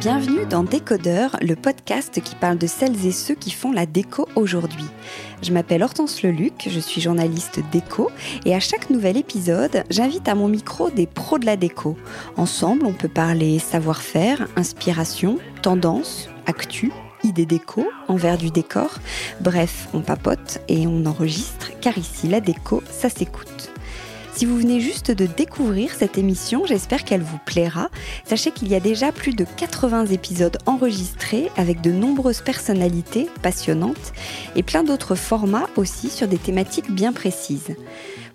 Bienvenue dans Décodeur, le podcast qui parle de celles et ceux qui font la déco aujourd'hui. Je m'appelle Hortense Leluc, je suis journaliste déco et à chaque nouvel épisode, j'invite à mon micro des pros de la déco. Ensemble, on peut parler savoir-faire, inspiration, tendance, actu, idées déco, envers du décor. Bref, on papote et on enregistre car ici, la déco, ça s'écoute. Si vous venez juste de découvrir cette émission, j'espère qu'elle vous plaira. Sachez qu'il y a déjà plus de 80 épisodes enregistrés avec de nombreuses personnalités passionnantes et plein d'autres formats aussi sur des thématiques bien précises.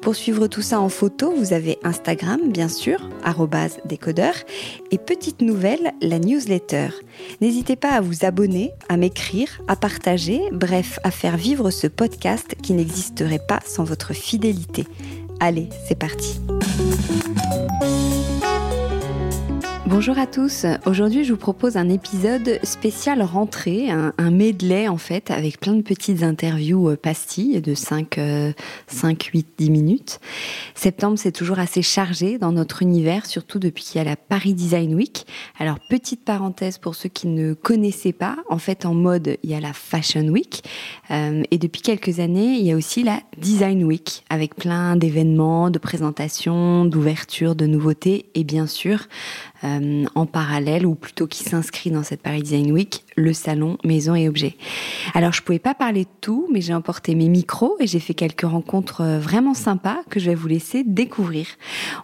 Pour suivre tout ça en photo, vous avez Instagram, bien sûr, décodeur, et petite nouvelle, la newsletter. N'hésitez pas à vous abonner, à m'écrire, à partager, bref, à faire vivre ce podcast qui n'existerait pas sans votre fidélité. Allez, c'est parti. Bonjour à tous. Aujourd'hui, je vous propose un épisode spécial rentrée, un, medley en fait, avec plein de petites interviews euh, pastilles de 5, 5, 8, 10 minutes. Septembre, c'est toujours assez chargé dans notre univers, surtout depuis qu'il y a la Paris Design Week. Alors, petite parenthèse pour ceux qui ne connaissaient pas, en fait, en mode, il y a la Fashion Week. Euh, et depuis quelques années, il y a aussi la Design Week, avec plein d'événements, de présentations, d'ouvertures, de nouveautés, et bien sûr, euh, en parallèle, ou plutôt qui s'inscrit dans cette Paris Design Week, le salon Maison et Objets. Alors je pouvais pas parler de tout, mais j'ai emporté mes micros et j'ai fait quelques rencontres euh, vraiment sympas que je vais vous laisser découvrir.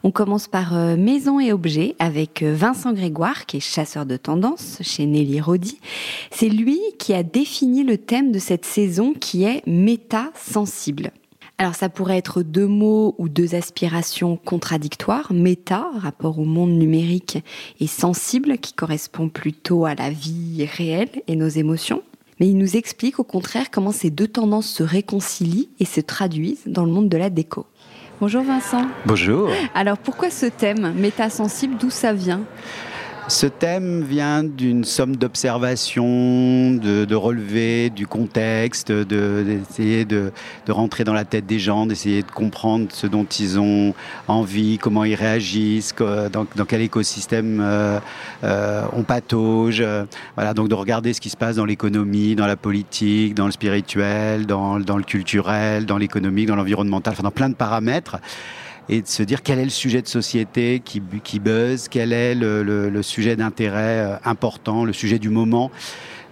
On commence par euh, Maison et Objets avec Vincent Grégoire, qui est chasseur de tendance chez Nelly Rodi. C'est lui qui a défini le thème de cette saison qui est méta sensible. Alors ça pourrait être deux mots ou deux aspirations contradictoires, méta, rapport au monde numérique, et sensible, qui correspond plutôt à la vie réelle et nos émotions. Mais il nous explique au contraire comment ces deux tendances se réconcilient et se traduisent dans le monde de la déco. Bonjour Vincent. Bonjour. Alors pourquoi ce thème, méta sensible, d'où ça vient? Ce thème vient d'une somme d'observations, de, de relevés du contexte, d'essayer de, de, rentrer dans la tête des gens, d'essayer de comprendre ce dont ils ont envie, comment ils réagissent, dans, dans quel écosystème euh, euh, on patauge. Voilà, donc de regarder ce qui se passe dans l'économie, dans la politique, dans le spirituel, dans, dans le culturel, dans l'économique, dans l'environnemental, enfin dans plein de paramètres et de se dire quel est le sujet de société qui, buzz, quel est le, sujet d'intérêt euh, important, le sujet du moment.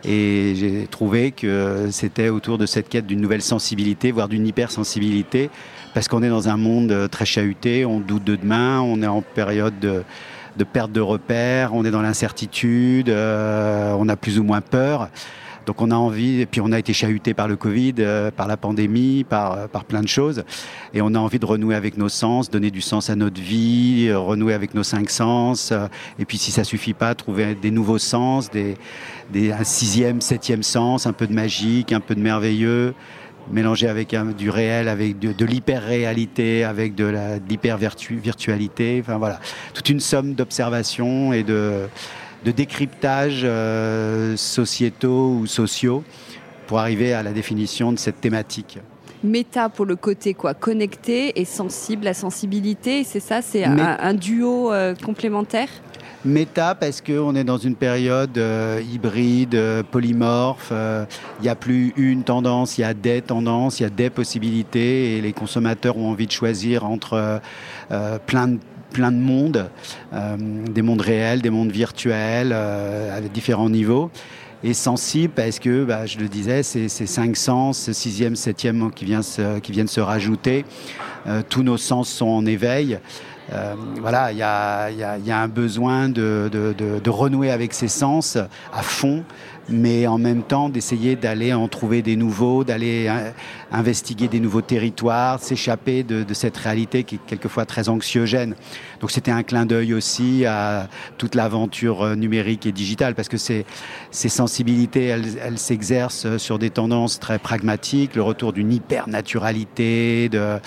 Et j'ai trouvé que c'était autour de cette quête d'une nouvelle sensibilité, voire d'une hypersensibilité, parce qu'on est dans un monde euh, très chahuté, on doute de demain, on est en période de, de perte de repères, on est dans l'incertitude, euh, on a plus ou moins peur. Donc on a envie, et puis on a été chahuté par le Covid, euh, par la pandémie, par, euh, par plein de choses, et on a envie de renouer avec nos sens, donner du sens à notre vie, euh, renouer avec nos cinq sens, et puis si ça suffit pas, trouver des nouveaux sens, des, des, un sixième, septième sens, un peu de magique, un peu de merveilleux, mélangé avec un, du réel, avec de, de l'hyper-réalité, avec de l'hyper-virtualité, enfin voilà, toute une somme d'observations et de de décryptage euh, sociétaux ou sociaux pour arriver à la définition de cette thématique. Méta pour le côté quoi, connecté et sensible, la sensibilité, c'est ça, c'est un, duo euh, complémentaire? Méta parce qu'on est dans une période euh, hybride, polymorphe. Il n'y a plus une tendance, il y a des tendances, il y a des possibilités et les consommateurs ont envie de choisir entre plein de plein de mondes, euh, des mondes réels, des mondes virtuels, euh, à différents niveaux. Et sensible parce que, bah, je le disais, c'est ces cinq sens, sixième, septième qui, vient qui viennent se rajouter. Euh, tous nos sens sont en éveil. voilà, il y a, un besoin de, de, de, renouer avec ses sens à fond mais en même temps d'essayer d'aller en trouver des nouveaux, d'aller hein, investiguer des nouveaux territoires, s'échapper de, cette réalité qui est quelquefois très anxiogène. Donc c'était un clin d'œil aussi à toute l'aventure euh, numérique et digitale, parce que ces, ces sensibilités, elles, s'exercent sur des tendances très pragmatiques, le retour d'une hyper-naturalité, de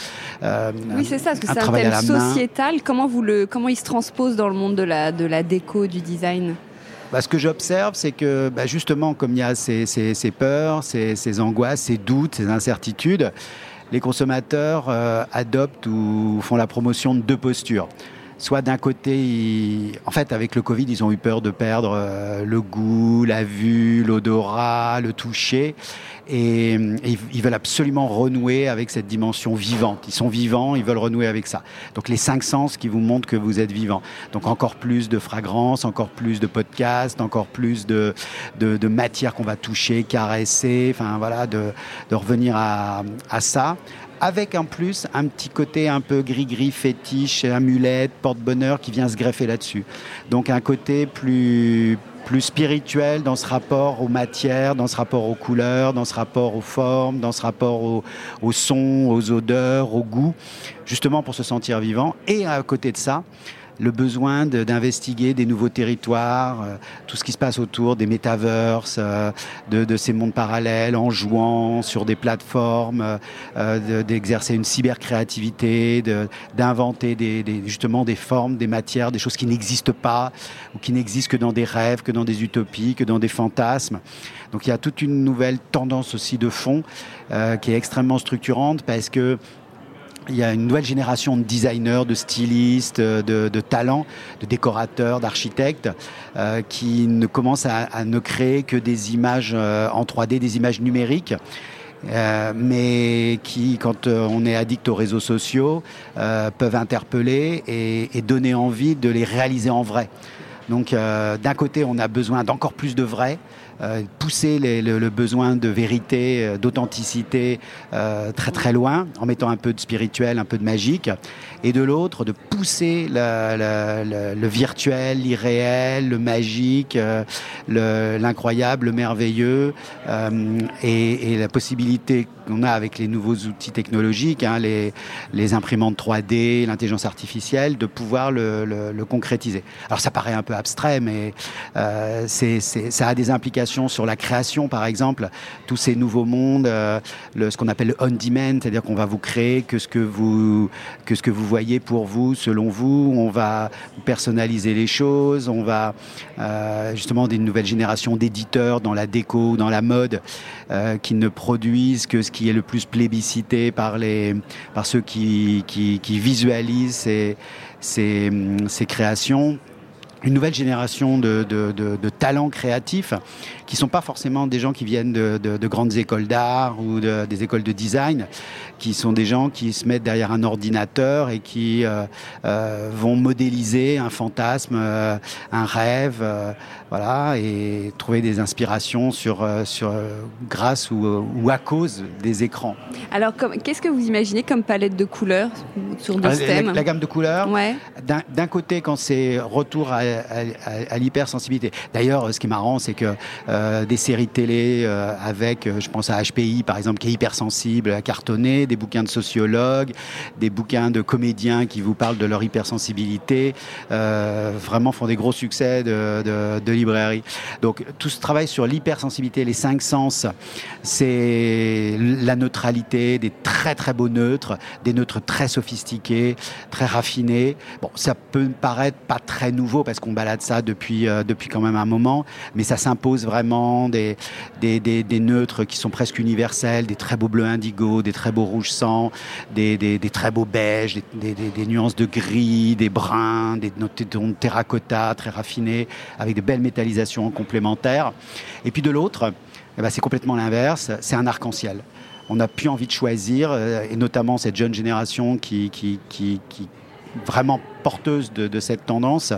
euh, oui c'est ça, parce que c'est un thème sociétal. Comment vous le, comment il se transpose dans le monde de la de la déco, du design? Bah, ce que j'observe, c'est que bah, justement, comme il y a ces, peurs, ces, angoisses, ces doutes, ces incertitudes, les consommateurs euh, adoptent ou font la promotion de deux postures soit d'un côté, en fait, avec le Covid, ils ont eu peur de perdre euh, le goût, la vue, l'odorat, le toucher. Et, ils veulent absolument renouer avec cette dimension vivante. Ils sont vivants, ils veulent renouer avec ça. Donc les cinq sens qui vous montrent que vous êtes vivant. Donc encore plus de fragrance, encore plus de podcasts, encore plus de, de, matière qu'on va toucher, caresser, enfin voilà, de, de revenir à, à ça avec en plus un petit côté un peu gris-gris, fétiche, amulette, porte-bonheur qui vient se greffer là-dessus. Donc un côté plus, plus spirituel dans ce rapport aux matières, dans ce rapport aux couleurs, dans ce rapport aux formes, dans ce rapport aux, aux sons, aux odeurs, aux goûts, justement pour se sentir vivant. Et à côté de ça, le besoin d'investiguer des nouveaux territoires, euh, tout ce qui se passe autour des métaverses, euh, de, ces mondes parallèles, en jouant sur des plateformes, euh, d'exercer une cybercréativité, d'inventer des, justement des formes, des matières, des choses qui n'existent pas ou qui n'existent que dans des rêves, que dans des utopies, que dans des fantasmes. Donc il y a toute une nouvelle tendance aussi de fond qui est extrêmement structurante parce que il y a une nouvelle génération de designers, de stylistes, de, talents, de décorateurs, d'architectes euh, qui ne commencent à, ne créer que des images euh, en 3D, des images numériques. Euh, mais qui, quand on est addict aux réseaux sociaux, peuvent interpeller et, donner envie de les réaliser en vrai. Donc, d'un côté, on a besoin d'encore plus de vrai, euh, pousser le, besoin de vérité, euh, d'authenticité euh, très très loin, en mettant un peu de spirituel, un peu de magique, et de l'autre de pousser le virtuel, l'irréel, le magique, l'incroyable, le, merveilleux, et, la possibilité qu'on a avec les nouveaux outils technologiques, hein, les, imprimantes 3D, l'intelligence artificielle, de pouvoir le, concrétiser. Alors ça paraît un peu abstrait, mais c'est ça a des implications sur la création, par exemple, tous ces nouveaux mondes, euh, ce qu'on appelle le on-demand, c'est-à-dire qu'on va vous créer que ce que vous, que ce que vous voyez pour vous, selon vous. On va personnaliser les choses, on va euh, justement des nouvelles générations d'éditeurs dans la déco, dans la mode, euh, qui ne produisent que ce qui est le plus plébiscité par, les, par ceux qui, visualisent ces, créations. Une nouvelle génération de, de, talents créatifs qui sont pas forcément des gens qui viennent de, grandes écoles d'art ou des écoles de design, qui sont des gens qui se mettent derrière un ordinateur et qui euh, euh, vont modéliser un fantasme, euh, un rêve, voilà, et trouver des inspirations sur, sur grâce ou, ou à cause des écrans. Alors, qu'est-ce que vous imaginez comme palette de couleurs sur de la, la, gamme de couleurs? Ouais. D'un côté, quand c'est retour à, à, l'hypersensibilité. D'ailleurs, ce qui est marrant, c'est que des séries télé avec, je pense à HPI par exemple, qui est hypersensible, cartonné, des bouquins de sociologues, des bouquins de comédiens qui vous parlent de leur hypersensibilité, euh, vraiment font des gros succès de, de, librairie. Donc tout ce travail sur l'hypersensibilité, les cinq sens, c'est la neutralité, des très très beaux neutres, des neutres très sophistiqués, très raffinés. Bon, ça peut paraître pas très nouveau parce qu'on balade ça depuis, euh, depuis quand même un moment, mais ça s'impose vraiment des, des, des, des neutres qui sont presque universels, des très beaux bleus indigo, des très beaux rouge sang, des, très beaux beiges, des, nuances de gris, des bruns, des tons de terracotta très raffinés, avec de belles métallisations complémentaires. Et puis de l'autre, eh ben, c'est complètement l'inverse, c'est un arc-en-ciel. On n'a plus envie de choisir, euh, et notamment cette jeune génération qui, qui, qui vraiment porteuse de, cette tendance.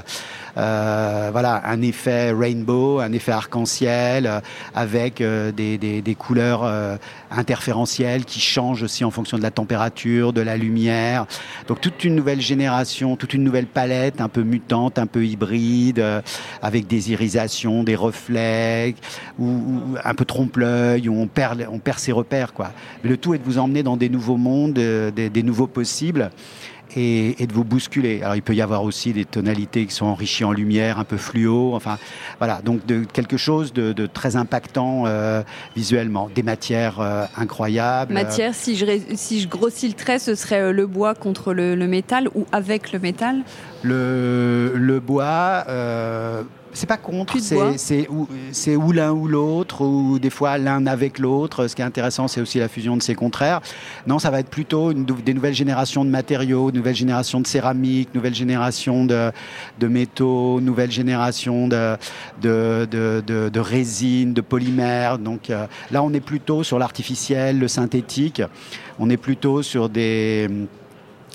Euh, voilà, un effet rainbow, un effet arc-en-ciel, euh, avec euh, des, couleurs interférentielles qui changent aussi en fonction de la température, de la lumière. Donc toute une nouvelle génération, toute une nouvelle palette, un peu mutante, un peu hybride, avec des irisations, des reflets, ou, un peu trompe-l'œil, où on perd, ses repères. Quoi. Le tout est de vous emmener dans des nouveaux mondes, des nouveaux possibles et, de vous bousculer. Alors il peut y avoir aussi des tonalités qui sont enrichies en lumière, un peu fluo, enfin voilà, donc de quelque chose de, très impactant euh, visuellement, des matières euh, incroyables. Matière, si je, si je grossis le trait, ce serait euh, le bois contre le, métal ou avec le métal? Le, le bois c'est pas contre, c'est ou, l'un ou l'autre, ou des fois l'un avec l'autre. Ce qui est intéressant, c'est aussi la fusion de ces contraires. Non, ça va être plutôt une, des nouvelles générations de matériaux, nouvelles générations de céramique, nouvelles générations de, de métaux, nouvelles générations de, de, de, de résine, de polymères. Donc euh, là, on est plutôt sur l'artificiel, le synthétique. On est plutôt sur des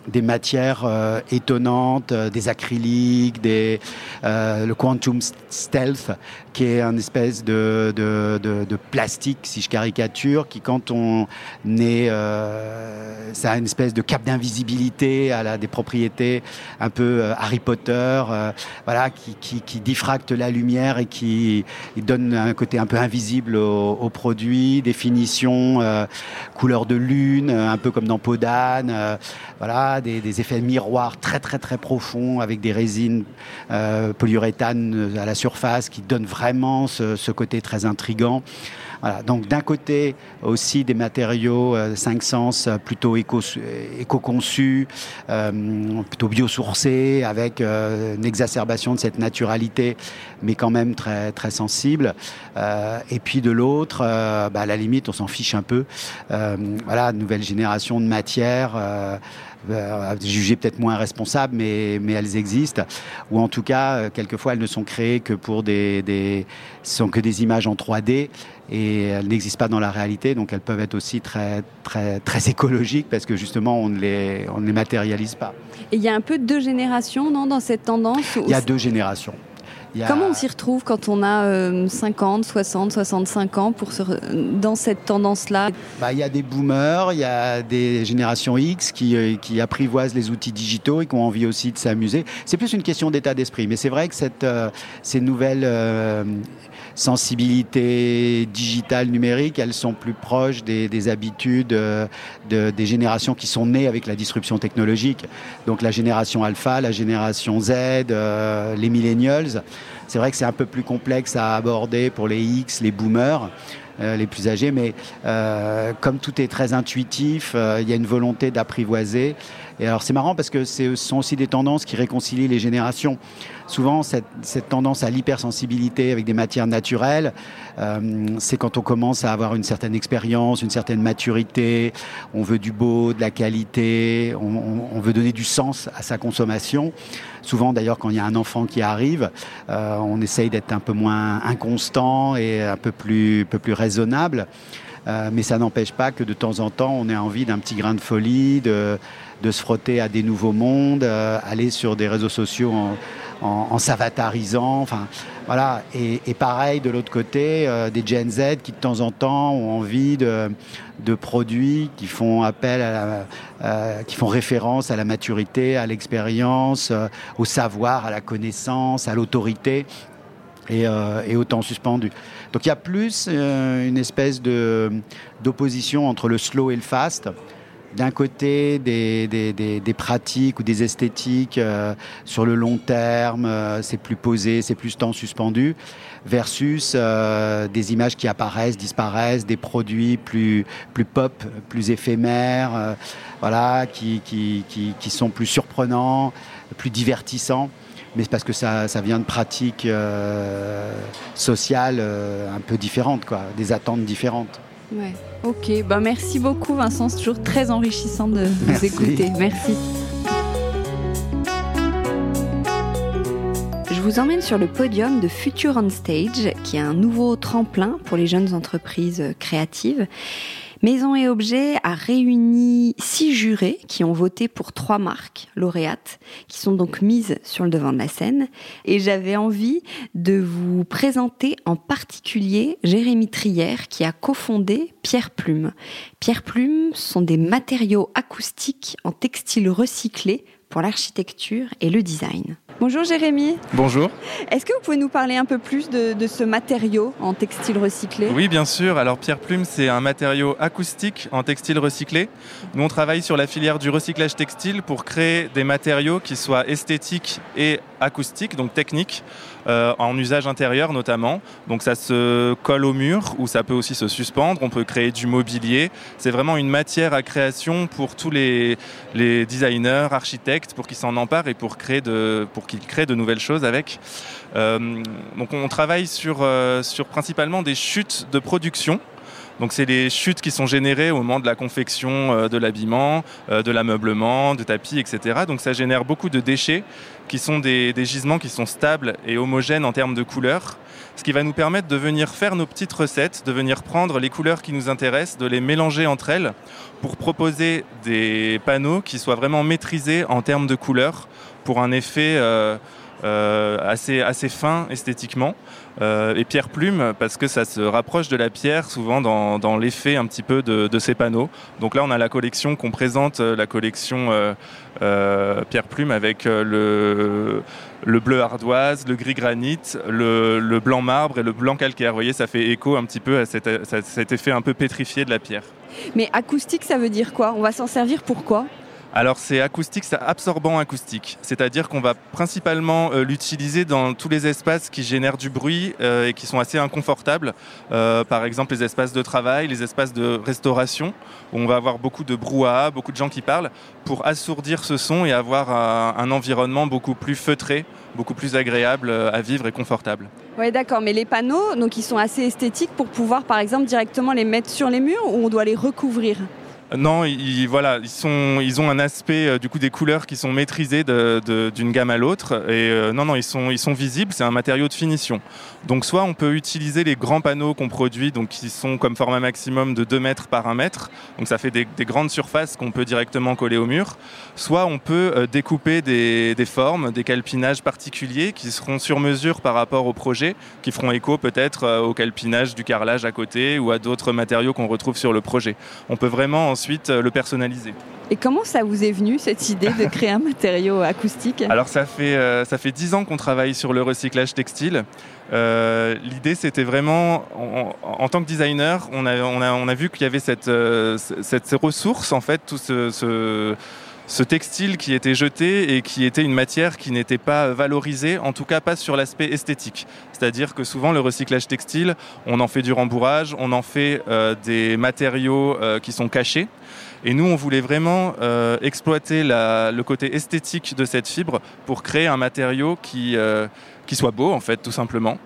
des matières euh, étonnantes, euh, des acryliques, des, euh, le quantum stealth, qui est un espèce de, de, de, de, plastique, si je caricature, qui quand on est, ça a une espèce de cap d'invisibilité, à la, des propriétés un peu Harry Potter, voilà, qui, qui, qui, diffracte la lumière et qui donne un côté un peu invisible au, au produit, définition, couleur de lune, un peu comme dans Podane, voilà des, effets miroirs très très très profonds avec des résines euh, polyuréthane à la surface qui donnent vraiment ce, côté très intrigant. Donc d'un côté aussi des matériaux 5 euh, sens euh, plutôt éco-conçus, plutôt biosourcés, avec une exacerbation de cette naturalité, mais quand même très très sensible. et puis de l'autre, bah, à la limite, on s'en fiche un peu. voilà, nouvelle génération de matières euh, jugées peut-être moins responsables, mais, mais elles existent. Ou en tout cas, euh, quelquefois, elles ne sont créées que pour des, des sont que des images en 3D et elles n'existent pas dans la réalité, donc elles peuvent être aussi très, très, très écologiques parce que justement, on ne les, on ne les matérialise pas. Et il y a un peu deux générations, non, dans cette tendance Il y a deux générations. Comment on s'y retrouve quand on a 50, 60, 65 ans pour dans cette tendance-là? Bah, Il y a des boomers, il y a des générations X qui, euh, qui, apprivoisent les outils digitaux et qui ont envie aussi de s'amuser. C'est plus une question d'état d'esprit, mais c'est vrai que cette, euh, ces nouvelles euh, sensibilités digitales, numériques, elles sont plus proches des, des habitudes de, des générations qui sont nées avec la disruption technologique. Donc la génération alpha, la génération Z, les millennials. C'est vrai que c'est un peu plus complexe à aborder pour les X, les boomers. Euh, les plus âgés, mais euh, comme tout est très intuitif, euh, il y a une volonté d'apprivoiser. Et alors c'est marrant parce que ce sont aussi des tendances qui réconcilient les générations. Souvent, cette, cette tendance à l'hypersensibilité avec des matières naturelles, c'est quand on commence à avoir une certaine expérience, une certaine maturité, on veut du beau, de la qualité, on, on veut donner du sens à sa consommation. Souvent, d'ailleurs, quand il y a un enfant qui arrive, euh, on essaye d'être un peu moins inconstant et un peu plus, un peu plus raisonnable. Euh, mais ça n'empêche pas que de temps en temps, on ait envie d'un petit grain de folie, de, se frotter à des nouveaux mondes, euh, aller sur des réseaux sociaux en, s'avatarisant. Enfin, voilà. Et, pareil, de l'autre côté, euh, des Gen Z qui de temps en temps ont envie de, produits qui font appel qui font référence à la maturité, à l'expérience, au savoir, à la connaissance, à l'autorité. Et, euh, et, au temps suspendu. Donc il y a plus euh, une espèce d'opposition entre le slow et le fast d'un côté des, pratiques ou des esthétiques euh, sur le long terme, euh, c'est plus posé, c'est plus temps suspendu, versus des images qui apparaissent, disparaissent, des produits plus, pop, plus éphémères, voilà, qui, sont plus surprenants, plus divertissants. Mais c'est parce que ça, ça vient de pratiques euh, sociales un peu différentes, quoi, des attentes différentes. Ouais. Ok, bah merci beaucoup Vincent, c'est toujours très enrichissant de vous écouter. Merci. Je vous emmène sur le podium de Future on Stage, qui est un nouveau tremplin pour les jeunes entreprises créatives. Maison et Objets a réuni six jurés qui ont voté pour trois marques lauréates, qui sont donc mises sur le devant de la scène. Et j'avais envie de vous présenter en particulier Jérémy Trière, qui a cofondé Pierre Plume. Pierre Plume sont des matériaux acoustiques en textile recyclé pour l'architecture et le design. Bonjour Jérémy. Bonjour. Est-ce que vous pouvez nous parler un peu plus de, de, ce matériau en textile recyclé? Oui, bien sûr. Alors Pierre Plume, c'est un matériau acoustique en textile recyclé. Nous, on travaille sur la filière du recyclage textile pour créer des matériaux qui soient esthétiques et acoustiques, donc techniques, euh, en usage intérieur notamment. Donc ça se colle au mur ou ça peut aussi se suspendre. On peut créer du mobilier. C'est vraiment une matière à création pour tous les, les designers, architectes, pour qu'ils s'en emparent et pour créer de, pour qu'ils créent de nouvelles choses avec. Euh, donc on travaille sur, euh, sur principalement des chutes de production. Donc c'est les chutes qui sont générées au moment de la confection euh, de l'habillement, de l'ameublement, de tapis, etc. Donc ça génère beaucoup de déchets qui sont des, des, gisements qui sont stables et homogènes en termes de couleurs, ce qui va nous permettre de venir faire nos petites recettes, de venir prendre les couleurs qui nous intéressent, de les mélanger entre elles pour proposer des panneaux qui soient vraiment maîtrisés en termes de couleurs pour un effet... Euh, euh, assez, assez fin esthétiquement. Euh, et pierre plume parce que ça se rapproche de la pierre souvent dans, dans l'effet un petit peu de, ces panneaux. Donc là on a la collection qu'on présente, la collection pierre plume avec le, le bleu ardoise, le gris granit, le, le, blanc marbre et le blanc calcaire. Vous voyez ça fait écho un petit peu à cet, à cet effet un peu pétrifié de la pierre. Mais acoustique ça veut dire quoi? On va s'en servir pour quoi? Alors c'est acoustique, c'est absorbant acoustique, c'est-à-dire qu'on va principalement euh, l'utiliser dans tous les espaces qui génèrent du bruit euh, et qui sont assez inconfortables. Euh, par exemple les espaces de travail, les espaces de restauration, où on va avoir beaucoup de brouhaha, beaucoup de gens qui parlent, pour assourdir ce son et avoir un, environnement beaucoup plus feutré, beaucoup plus agréable à vivre et confortable. Oui, d'accord, mais les panneaux, ils sont assez esthétiques pour pouvoir par exemple directement les mettre sur les murs ou on doit les recouvrir? Non, ils, voilà, ils, sont, ils ont un aspect euh, du coup des couleurs qui sont maîtrisées d'une gamme à l'autre. Et euh, non, non, ils sont, ils sont visibles. C'est un matériau de finition. Donc soit on peut utiliser les grands panneaux qu'on produit, donc qui sont comme format maximum de 2 mètres par 1 mètre. Donc ça fait des, des grandes surfaces qu'on peut directement coller au mur. Soit on peut euh, découper des, formes, des calpinages particuliers qui seront sur mesure par rapport au projet, qui feront écho peut-être au calpinage du carrelage à côté ou à d'autres matériaux qu'on retrouve sur le projet. On peut vraiment ensuite euh, le personnaliser. Et comment ça vous est venu cette idée de créer un matériau acoustique? Alors ça fait euh, ça fait dix ans qu'on travaille sur le recyclage textile. Euh, L'idée c'était vraiment en, en, tant que designer, on a on a, on a vu qu'il y avait cette, euh, cette, cette ressource en fait tout ce, ce ce textile qui était jeté et qui était une matière qui n'était pas valorisée, en tout cas pas sur l'aspect esthétique. C'est-à-dire que souvent le recyclage textile, on en fait du rembourrage, on en fait euh, des matériaux euh, qui sont cachés. Et nous, on voulait vraiment euh, exploiter le côté esthétique de cette fibre pour créer un matériau qui, euh, qui soit beau, en fait, tout simplement.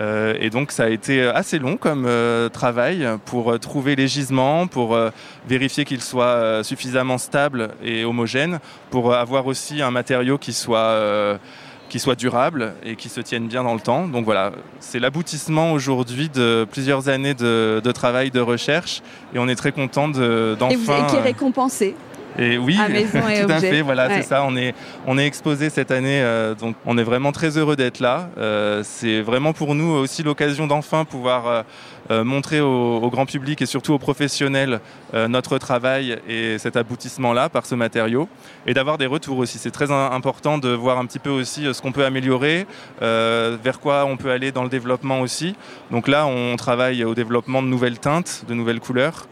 Euh, et donc, ça a été assez long comme travail pour trouver les gisements, pour vérifier qu'ils soient suffisamment stables et homogènes, pour avoir aussi un matériau qui soit qui soit durable et qui se tiennent bien dans le temps. Donc voilà, c'est l'aboutissement aujourd'hui de plusieurs années de, de, travail, de recherche, et on est très content d'enfin. De, et, qui est récompensé? Et oui, à maison et tout objet. à fait, voilà, ouais. c'est ça. On est, on est exposé cette année, euh, donc on est vraiment très heureux d'être là. Euh, c'est vraiment pour nous aussi l'occasion d'enfin pouvoir euh, montrer au, au, grand public et surtout aux professionnels notre travail et cet aboutissement-là par ce matériau, et d'avoir des retours aussi. C'est très important de voir un petit peu aussi ce qu'on peut améliorer, vers quoi on peut aller dans le développement aussi. Donc là, on travaille au développement de nouvelles teintes, de nouvelles couleurs.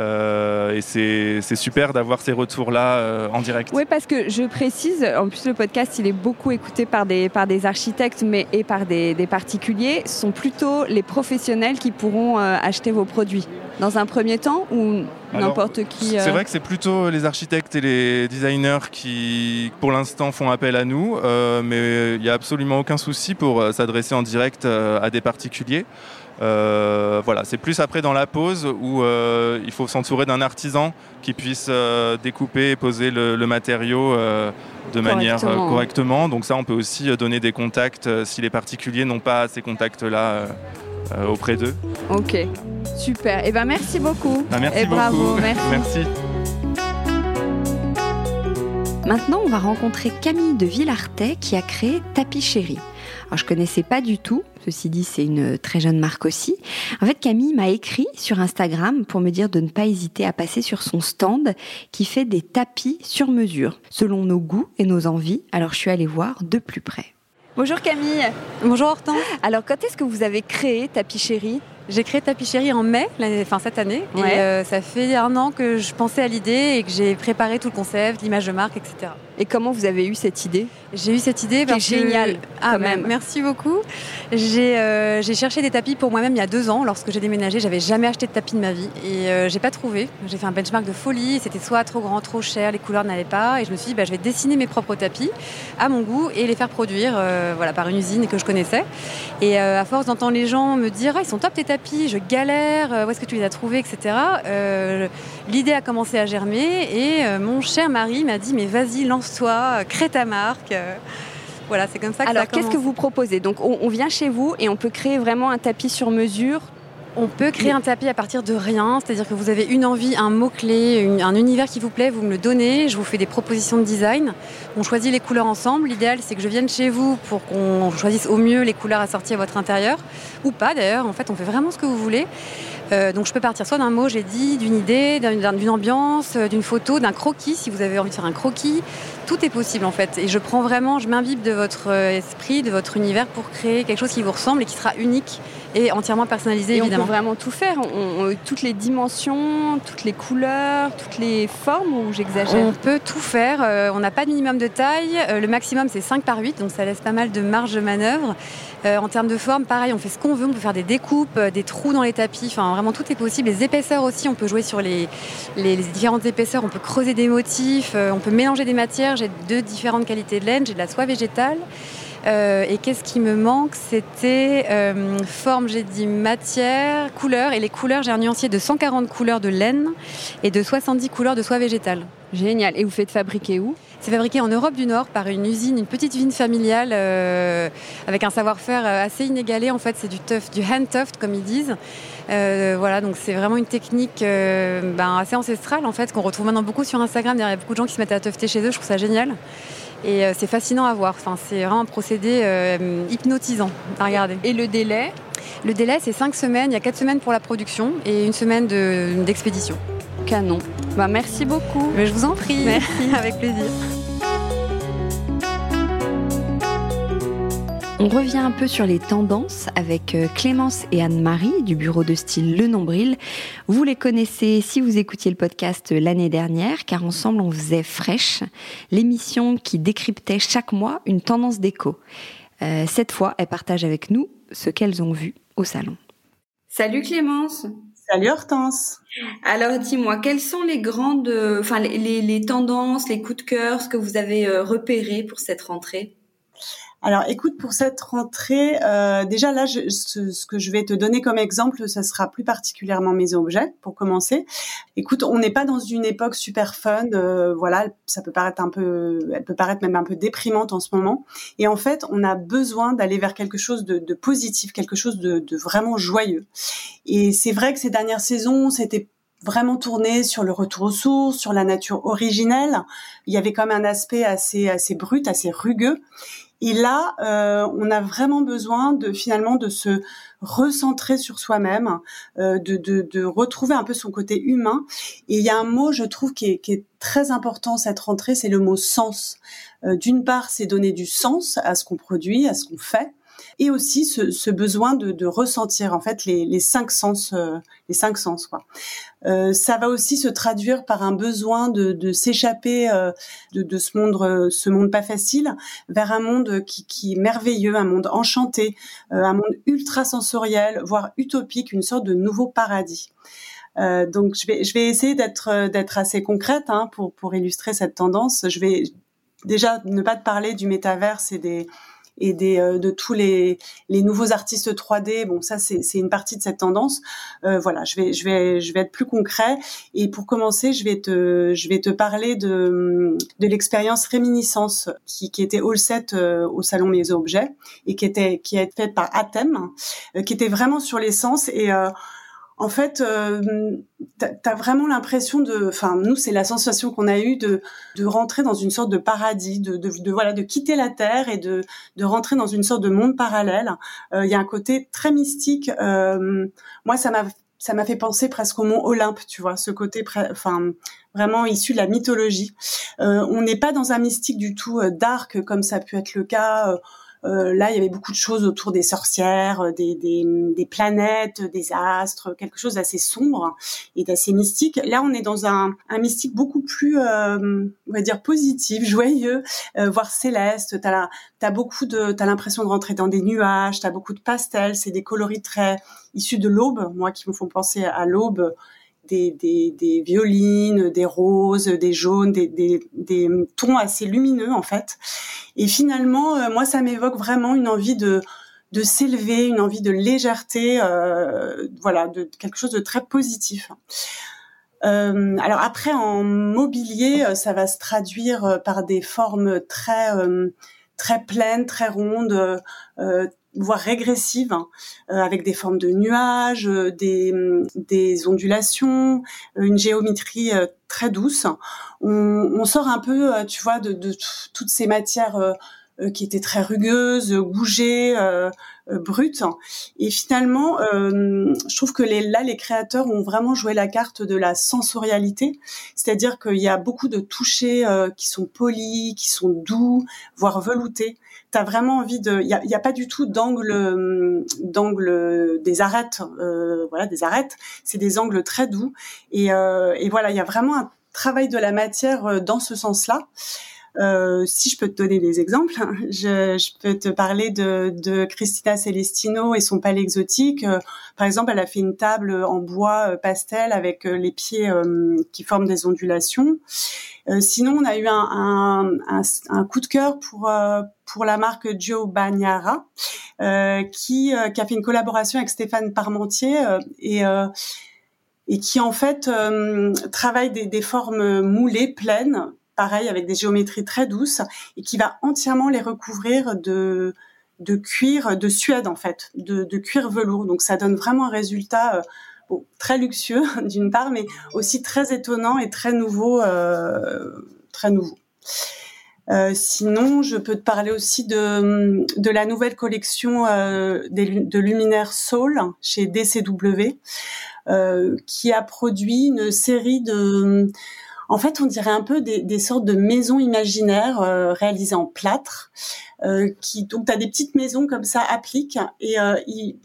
Euh, et c'est super d'avoir ces retours-là euh, en direct. Oui, parce que je précise, en plus le podcast, il est beaucoup écouté par des, par des architectes mais, et par des, des particuliers. Ce sont plutôt les professionnels qui pourront euh, acheter vos produits dans un premier temps ou n'importe qui. C'est vrai que c'est plutôt les architectes et les designers qui, pour l'instant, font appel à nous, mais il n'y a absolument aucun souci pour s'adresser en direct à des particuliers. Euh, voilà, c'est plus après dans la pause où euh, il faut s'entourer d'un artisan qui puisse euh, découper et poser le, le matériau euh, de manière euh, correctement. Donc ça, on peut aussi donner des contacts euh, si les particuliers n'ont pas ces contacts-là euh, auprès d'eux. Ok, super. Et eh ben merci beaucoup. Ah, merci et beaucoup. bravo, merci. merci. Maintenant, on va rencontrer Camille de Villartet qui a créé Tapis Chéri. Alors, je connaissais pas du tout. Ceci dit, c'est une très jeune marque aussi. En fait, Camille m'a écrit sur Instagram pour me dire de ne pas hésiter à passer sur son stand qui fait des tapis sur mesure, selon nos goûts et nos envies. Alors, je suis allée voir de plus près. Bonjour Camille. Bonjour Hortense. Alors, quand est-ce que vous avez créé Tapis Chéri? J'ai créé Tapis Chéri en mai, enfin cette année. Ouais. Et euh, ça fait un an que je pensais à l'idée et que j'ai préparé tout le concept, l'image de marque, etc. Et comment vous avez eu cette idée? J'ai eu cette idée parce que... génial, ah, quand même. Merci beaucoup. J'ai euh, cherché des tapis pour moi-même il y a deux ans. Lorsque j'ai déménagé, j'avais jamais acheté de tapis de ma vie et euh, j'ai pas trouvé. J'ai fait un benchmark de folie. C'était soit trop grand, trop cher, les couleurs n'allaient pas. Et je me suis dit, bah, je vais dessiner mes propres tapis à mon goût et les faire produire euh, voilà, par une usine que je connaissais. Et euh, à force d'entendre les gens me dire, ah, ils sont top tes tapis, je galère, où est-ce que tu les as trouvés, etc. L'idée a commencé à germer et mon cher mari m'a dit, mais vas-y, lance-toi, crée ta marque. Voilà, c'est comme ça que Alors, qu'est-ce que vous proposez? Donc, on, vient chez vous et on peut créer vraiment un tapis sur mesure on peut créer un tapis à partir de rien, c'est-à-dire que vous avez une envie, un mot-clé, un univers qui vous plaît, vous me le donnez, je vous fais des propositions de design. On choisit les couleurs ensemble. L'idéal, c'est que je vienne chez vous pour qu'on choisisse au mieux les couleurs assorties à votre intérieur, ou pas d'ailleurs. En fait, on fait vraiment ce que vous voulez. Euh, donc je peux partir soit d'un mot, j'ai dit, d'une idée, d'une ambiance, euh, d'une photo, d'un croquis, si vous avez envie de faire un croquis. Tout est possible en fait. Et je prends vraiment, je m'imbibe de votre euh, esprit, de votre univers pour créer quelque chose qui vous ressemble et qui sera unique et entièrement personnalisé et évidemment. On peut vraiment tout faire, toutes les dimensions, toutes les couleurs, toutes les formes ou j'exagère On peut tout faire, on n'a pas de minimum de taille, le maximum c'est 5 par 8 donc ça laisse pas mal de marge de manœuvre. en termes de forme, pareil, on fait ce qu'on veut, on peut faire des découpes, des trous dans les tapis, enfin vraiment tout est possible. Les épaisseurs aussi, on peut jouer sur les, les, différentes épaisseurs, on peut creuser des motifs, euh, on peut mélanger des matières. J'ai deux différentes qualités de laine, j'ai de la soie végétale. Euh, et qu'est-ce qui me manque? C'était euh, forme, j'ai dit matière, couleur. Et les couleurs, j'ai un nuancier de 140 couleurs de laine et de 70 couleurs de soie végétale. Génial. Et vous faites fabriquer où? C'est fabriqué en Europe du Nord par une usine, une petite usine familiale euh, avec un savoir-faire assez inégalé. En fait, c'est du tuft, du hand tuft comme ils disent. Euh, voilà, donc c'est vraiment une technique euh, ben, assez ancestrale en fait qu'on retrouve maintenant beaucoup sur Instagram. Il y a beaucoup de gens qui se mettent à tufter chez eux. Je trouve ça génial. Et c'est fascinant à voir. Enfin, c'est vraiment un procédé hypnotisant à regarder. Et le délai? Le délai, c'est 5 semaines. Il y a 4 semaines pour la production et une semaine d'expédition. Canon. Bah, merci beaucoup. Mais je vous en prie. Merci. Avec plaisir. On revient un peu sur les tendances avec euh, Clémence et Anne-Marie du bureau de style Le Nombril. Vous les connaissez si vous écoutiez le podcast l'année dernière, car ensemble on faisait Fraîche, l'émission qui décryptait chaque mois une tendance déco. Euh, cette fois, elles partagent avec nous ce qu'elles ont vu au salon. Salut Clémence Salut Hortense. Alors dis-moi, quelles sont les grandes, enfin les, les, tendances, les coups de cœur, ce que vous avez euh, repéré pour cette rentrée? Alors, écoute, pour cette rentrée, euh, déjà là, ce, que je vais te donner comme exemple, ça sera plus particulièrement mes objets, pour commencer. Écoute, on n'est pas dans une époque super fun, euh, voilà, ça peut paraître un peu, elle peut paraître même un peu déprimante en ce moment. Et en fait, on a besoin d'aller vers quelque chose de, de positif, quelque chose de, de vraiment joyeux. Et c'est vrai que ces dernières saisons, c'était vraiment tourné sur le retour aux sources, sur la nature originelle. Il y avait même un aspect assez assez brut, assez rugueux. Et là, euh, on a vraiment besoin de finalement de se recentrer sur soi-même, euh, de, de, de, retrouver un peu son côté humain. Et il y a un mot, je trouve, qui est, qui est très important cette rentrée, c'est le mot sens. Euh, D'une part, c'est donner du sens à ce qu'on produit, à ce qu'on fait et aussi ce, ce besoin de, de, ressentir en fait les, les cinq sens, euh, les cinq sens quoi. Euh, ça va aussi se traduire par un besoin de, de s'échapper euh, de, de, ce monde, euh, ce monde pas facile, vers un monde qui, qui est merveilleux, un monde enchanté, un monde ultra sensoriel, voire utopique, une sorte de nouveau paradis. Euh, donc je vais je vais essayer d'être d'être assez concrète hein, pour pour illustrer cette tendance. Je vais déjà ne pas te parler du métaverse et des et des, euh, de tous les, les nouveaux artistes 3D. Bon, ça c'est une partie de cette tendance. Euh, voilà, je vais je vais je vais être plus concret. Et pour commencer, je vais te je vais te parler de de l'expérience réminiscence qui qui était all set euh, au salon Mes Objets et qui était qui a été faite par Atem, qui était vraiment sur l'essence et en fait, euh, tu as vraiment l'impression de, enfin nous c'est la sensation qu'on a eue de, de rentrer dans une sorte de paradis, de, de, de, voilà, de quitter la terre et de, de rentrer dans une sorte de monde parallèle. Euh, il y a un côté très mystique. Euh, moi, ça m'a ça m'a fait penser presque au mont Olympe, tu vois, ce côté, enfin, vraiment issu de la mythologie. Euh, on n'est pas dans un mystique du tout euh, dark comme ça a pu être le cas là, il y avait beaucoup de choses autour des sorcières, des, des, des planètes, des astres, quelque chose d'assez sombre et d'assez mystique. Là, on est dans un, un mystique beaucoup plus, on va dire, positif, joyeux, voire céleste. T'as as beaucoup de, t'as l'impression de rentrer dans des nuages, t'as beaucoup de pastels, c'est des coloris très issus de l'aube, moi qui me font penser à l'aube des, des, des, violines, des roses, des jaunes, des, des, tons assez lumineux en fait. Et finalement, euh, moi, ça m'évoque vraiment une envie de de s'élever, une envie de légèreté, euh, voilà, de quelque chose de très positif. Euh, alors après, en mobilier, euh, ça va se traduire par des formes très très pleines, très rondes, voire régressive, hein, euh, avec des formes de nuages, euh, des, des ondulations, euh, une géométrie très douce. On, on, sort un peu, tu vois, de, de toutes ces matières qui étaient très rugueuses, bougées, brutes. Et finalement, je trouve que les, là, les créateurs ont vraiment joué la carte de la sensorialité, c'est-à-dire qu'il y a beaucoup de touchés qui sont polis, qui sont doux, voire veloutés. Tu as vraiment envie de il y a, pas du tout d'angle d'angle des arêtes euh, voilà des arêtes. C'est des angles très doux. Et, euh, et voilà il y a vraiment un travail de la matière euh, dans ce sens-là euh, si je peux te donner des exemples, je, je peux te parler de, de, Christina Celestino et son palais exotique. Euh, par exemple, elle a fait une table en bois euh, pastel avec les pieds qui forment des ondulations. sinon, on a eu un, un, un, un coup de cœur pour pour la marque Joe Bagnara, qui, qui a fait une collaboration avec Stéphane Parmentier et et qui en fait travaille des, des formes moulées pleines pareil avec des géométries très douces et qui va entièrement les recouvrir de cuir de Suède en fait, de, cuir velours. Donc ça donne vraiment un résultat euh, très luxueux d'une part, mais aussi très étonnant et très nouveau, euh, très nouveau. Euh, sinon, je peux te parler aussi de, la nouvelle collection euh, de luminaires Soul chez DCW, qui a produit une série de en fait, on dirait un peu des, sortes de maisons imaginaires euh, réalisées en plâtre. Euh, qui donc tu as des petites maisons comme ça appliquent et euh,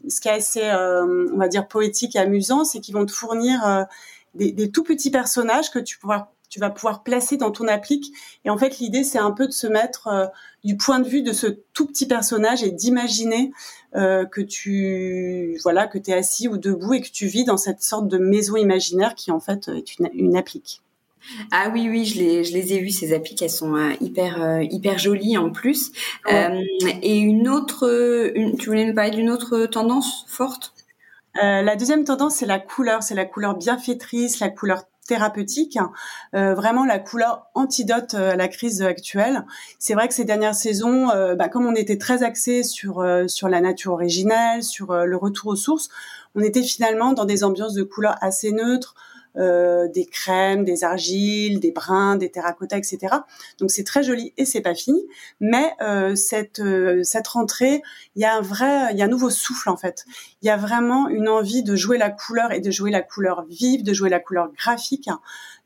ce qui est assez on va dire poétique et amusant c'est qu'ils vont te fournir des, des, tout petits personnages que tu tu vas pouvoir placer dans ton applique et en fait l'idée c'est un peu de se mettre du point de vue de ce tout petit personnage et d'imaginer que tu voilà que es assis ou debout et que tu vis dans cette sorte de maison imaginaire qui en fait est une, une applique. Ah oui, oui, je les, je les ai vues, ces applis, elles sont euh, hyper, euh, hyper jolies en plus. Euh, et une autre, tu voulais nous parler d'une autre tendance forte? La deuxième tendance, c'est la couleur, c'est la couleur bienfaitrice, la couleur thérapeutique, vraiment la couleur antidote à la crise actuelle. C'est vrai que ces dernières saisons, bah, comme on était très axé sur sur la nature originelle, sur le retour aux sources, on était finalement dans des ambiances de couleurs assez neutres, euh, des crèmes, des argiles, des brins, des terracottas, etc. Donc c'est très joli et c'est pas fini. Mais euh, cette euh, cette rentrée, il y a un vrai, il y a un nouveau souffle en fait. Il y a vraiment une envie de jouer la couleur et de jouer la couleur vive, de jouer la couleur graphique,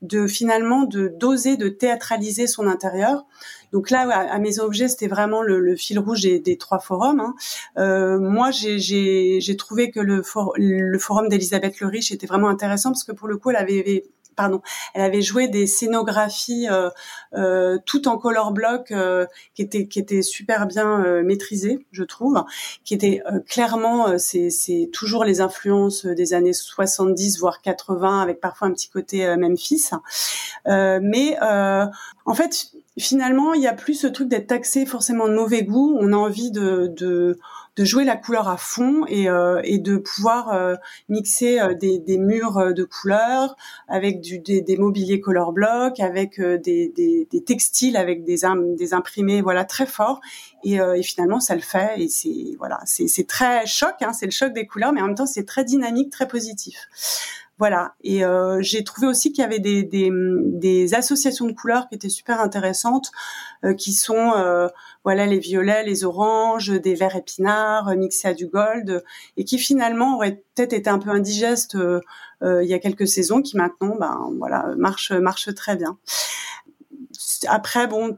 de finalement de doser, de théâtraliser son intérieur. Donc là, à, mes objets, c'était vraiment le, fil rouge des, trois forums. Hein. Euh, moi, j'ai trouvé que le, le forum d'Elisabeth Le Riche était vraiment intéressant parce que pour le coup, elle avait pardon, elle avait joué des scénographies euh, euh, tout en color block euh, qui étaient qui super bien euh, maîtrisées, je trouve, qui étaient euh, clairement c'est c'est toujours les influences des années 70 voire 80 avec parfois un petit côté Memphis. mais en fait, finalement, il y a plus ce truc d'être taxé forcément de mauvais goût. On a envie de, de de jouer la couleur à fond et, euh, et de pouvoir euh, mixer euh, des, des, murs de couleurs avec du, des, des mobiliers color block, avec des, des, des, textiles, avec des, des imprimés voilà très forts. Et, et finalement, ça le fait. Et c'est voilà, c'est très choc, hein, c'est le choc des couleurs, mais en même temps, c'est très dynamique, très positif. Voilà. Et euh, j'ai trouvé aussi qu'il y avait des, des, des, associations de couleurs qui étaient super intéressantes, euh, qui sont euh, voilà les violets, les oranges, des verts épinards mixés à du gold, et qui finalement auraient peut-être été un peu indigestes il y a quelques saisons, qui maintenant, ben voilà, marche marche très bien. Après, bon,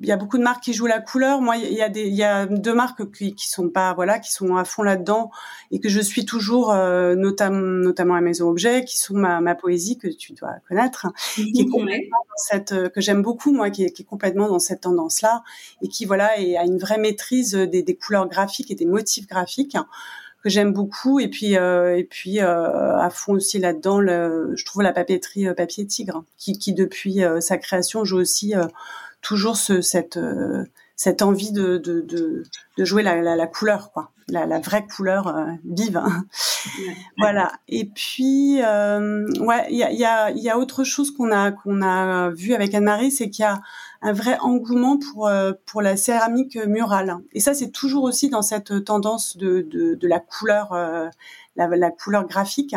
il y a beaucoup de marques qui jouent la couleur. Moi, il y a des, il y a deux marques qui, qui sont pas, voilà, qui sont à fond là-dedans et que je suis toujours, euh, notamment, notamment à Maison Objet, qui sont ma, ma poésie que tu dois connaître, qui est complètement dans cette, euh, que j'aime beaucoup, moi, qui est, qui est complètement dans cette tendance-là et qui, voilà, et a une vraie maîtrise des, des couleurs graphiques et des motifs graphiques que j'aime beaucoup et puis euh, et puis euh, à fond aussi là-dedans le, je trouve la papeterie euh, papier tigre qui, qui depuis euh, sa création joue aussi toujours ce, cette cette envie de, de, de, de jouer la, la, la, couleur quoi la, la vraie couleur vive voilà et puis ouais il y a, y, a, y a autre chose qu'on a qu'on a vu avec Anne-Marie c'est qu'il y a un vrai engouement pour euh, pour la céramique murale. Et ça, c'est toujours aussi dans cette tendance de de, de la couleur, euh, la, la, couleur graphique.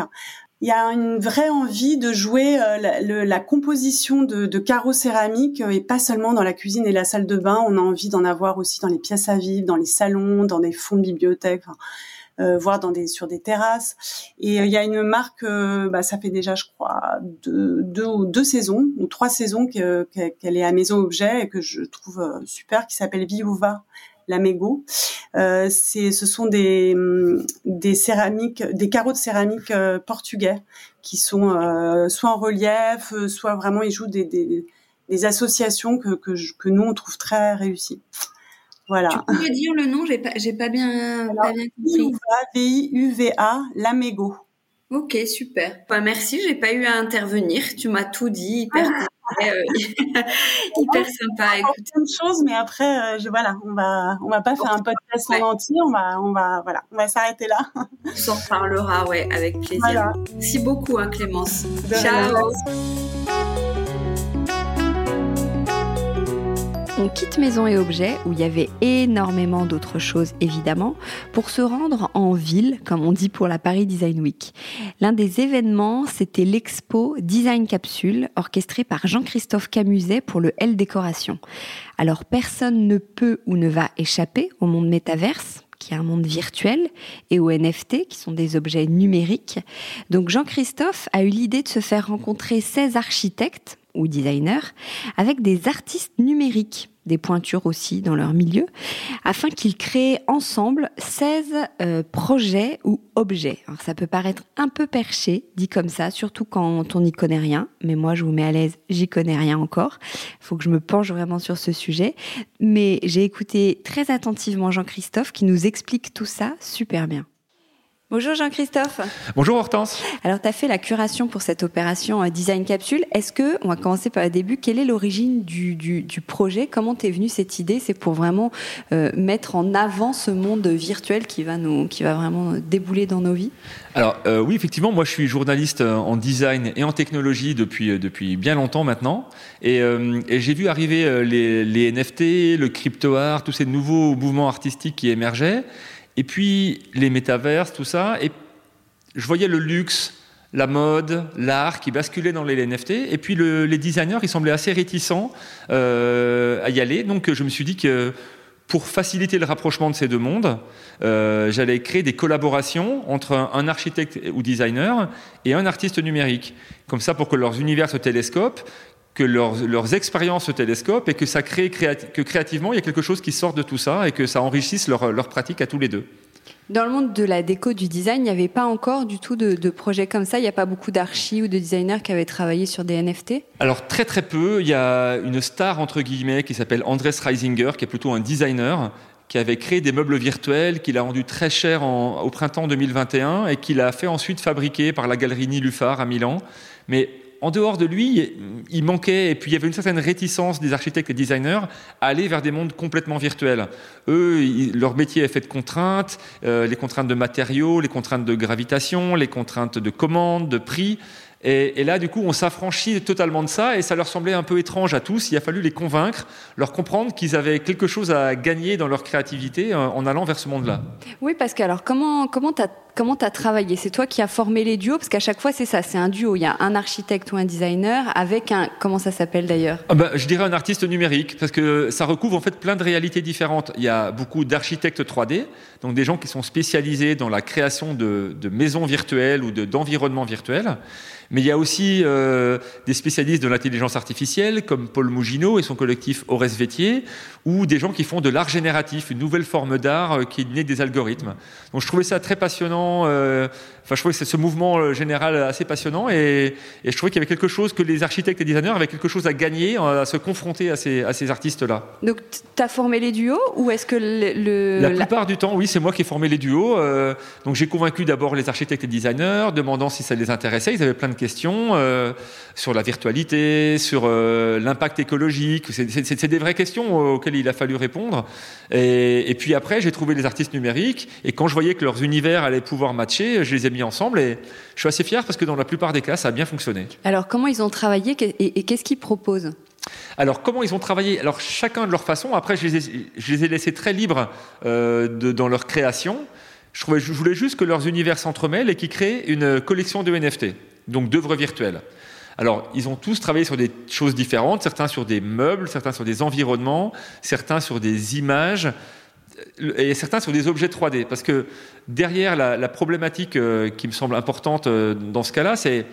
Il y a une vraie envie de jouer euh, la, la, composition de, de carreaux céramiques et pas seulement dans la cuisine et la salle de bain. On a envie d'en avoir aussi dans les pièces à vivre, dans les salons, dans des fonds de bibliothèque. Enfin, euh, voire dans des sur des terrasses. Et euh, il y a une marque, euh, bah, ça fait déjà, je crois, deux, deux ou deux saisons ou trois saisons qu'elle est à Maison Objet et que je trouve super, qui s'appelle Viuva Lamego. Euh, c'est, ce sont des, mm, des céramiques, des carreaux de céramique portugais qui sont soit en relief, soit vraiment ils jouent des, des, des associations que, que, que, nous on trouve très réussies. Voilà. Tu peux dire le nom J'ai pas, j'ai pas bien, pas bien compris. V-I-U-V-A, Lamego. Ok, super. Bah, merci, j'ai pas eu à intervenir. Tu m'as tout dit, hyper, euh, hyper sympa. Écoute. Plein de choses, mais après, euh, je, voilà, on va, on va pas faire un podcast en entier. On va, on va, voilà, on va s'arrêter là. On s'en parlera, ouais, avec plaisir. Merci beaucoup, hein, Clémence. Ciao. On quitte Maison et Objets, où il y avait énormément d'autres choses évidemment, pour se rendre en ville, comme on dit pour la Paris Design Week. L'un des événements, c'était l'expo Design Capsule, orchestrée par Jean-Christophe Camuset pour le L Décoration. Alors personne ne peut ou ne va échapper au monde métaverse, qui est un monde virtuel, et aux NFT, qui sont des objets numériques. Donc Jean-Christophe a eu l'idée de se faire rencontrer 16 architectes ou designers avec des artistes numériques des pointures aussi dans leur milieu, afin qu'ils créent ensemble 16 euh, projets ou objets. Alors ça peut paraître un peu perché, dit comme ça, surtout quand on n'y connaît rien, mais moi je vous mets à l'aise, j'y connais rien encore. Il faut que je me penche vraiment sur ce sujet. Mais j'ai écouté très attentivement Jean-Christophe qui nous explique tout ça super bien. Bonjour Jean-Christophe. Bonjour Hortense. Alors, tu as fait la curation pour cette opération euh, Design Capsule. Est-ce que, on va commencer par le début, quelle est l'origine du, du, du, projet? Comment t'es venue cette idée? C'est pour vraiment euh, mettre en avant ce monde virtuel qui va, nous, qui va vraiment débouler dans nos vies? Alors, euh, oui, effectivement, moi je suis journaliste en design et en technologie depuis, depuis bien longtemps maintenant. Et, euh, et j'ai vu arriver les, les NFT, le crypto art, tous ces nouveaux mouvements artistiques qui émergeaient. Et puis les métaverses, tout ça. Et je voyais le luxe, la mode, l'art qui basculait dans les NFT. Et puis le, les designers, ils semblaient assez réticents euh, à y aller. Donc je me suis dit que pour faciliter le rapprochement de ces deux mondes, euh, j'allais créer des collaborations entre un, un, architecte ou designer et un artiste numérique. Comme ça, pour que leurs univers se télescopent, que leurs, leurs expériences se télescopent et que ça crée que créativement il y a quelque chose qui sort de tout ça et que ça enrichisse leur, leur pratique à tous les deux. Dans le monde de la déco, du design, il n'y avait pas encore du tout de, de projets comme ça. Il n'y a pas beaucoup d'archis ou de designers qui avaient travaillé sur des NFT. Alors très très peu. Il y a une star entre guillemets qui s'appelle Andres Reisinger, qui est plutôt un designer, qui avait créé des meubles virtuels, qu'il a rendu très cher en, au printemps 2021 et qu'il a fait ensuite fabriquer par la galerie Nilufar à Milan. Mais en dehors de lui, il manquait, et puis il y avait une certaine réticence des architectes et designers à aller vers des mondes complètement virtuels. Eux, leur métier est fait de contraintes, euh, les contraintes de matériaux, les contraintes de gravitation, les contraintes de commande, de prix. Et, là, du coup, on s'affranchit totalement de ça et ça leur semblait un peu étrange à tous. Il a fallu les convaincre, leur comprendre qu'ils avaient quelque chose à gagner dans leur créativité en allant vers ce monde-là. Oui, parce que alors, comment comment t'as comment tu as travaillé? C'est toi qui as formé les duos? Parce qu'à chaque fois, c'est ça, c'est un duo. Il y a un architecte ou un designer avec un. Comment ça s'appelle d'ailleurs? Bah, Je dirais un artiste numérique, parce que ça recouvre en fait plein de réalités différentes. Il y a beaucoup d'architectes 3D, donc des gens qui sont spécialisés dans la création de, maisons virtuelles ou d'environnements virtuels. Mais il y a aussi euh, des spécialistes de l'intelligence artificielle, comme Paul Mougineau et son collectif Ores Vétier, ou des gens qui font de l'art génératif, une nouvelle forme d'art euh, qui est née des algorithmes. Donc je trouvais ça très passionnant. Euh, enfin, je trouvais ce mouvement général assez passionnant, et, et je trouvais qu'il y avait quelque chose que les architectes et designers avaient quelque chose à gagner, à se confronter à ces, à ces artistes-là. Donc tu as formé les duos, ou est-ce que le, la plupart du temps, oui, c'est moi qui ai formé les duos. donc j'ai convaincu d'abord les architectes et designers, demandant si ça les intéressait. Ils avaient plein de questions euh, sur la virtualité, sur euh, l'impact écologique. C'est des vraies questions auxquelles il a fallu répondre. Et, puis après, j'ai trouvé les artistes numériques. Et quand je voyais que leurs univers allaient pouvoir matcher, je les ai mis ensemble. Et je suis assez fier parce que dans la plupart des cas, ça a bien fonctionné. Alors, comment ils ont travaillé et, qu'est-ce qu'ils proposent? Alors comment ils ont travaillé? Alors chacun de leur façon. Après, je les ai, laissés très libres euh, dans leur création. Je, trouvais, je voulais juste que leurs univers s'entremêlent et qu'ils créent une collection de NFT donc d'œuvres virtuelles. Alors, ils ont tous travaillé sur des choses différentes, certains sur des meubles, certains sur des environnements, certains sur des images, et certains sur des objets 3D. Parce que derrière la, problématique euh, qui me semble importante euh, dans ce cas-là, c'est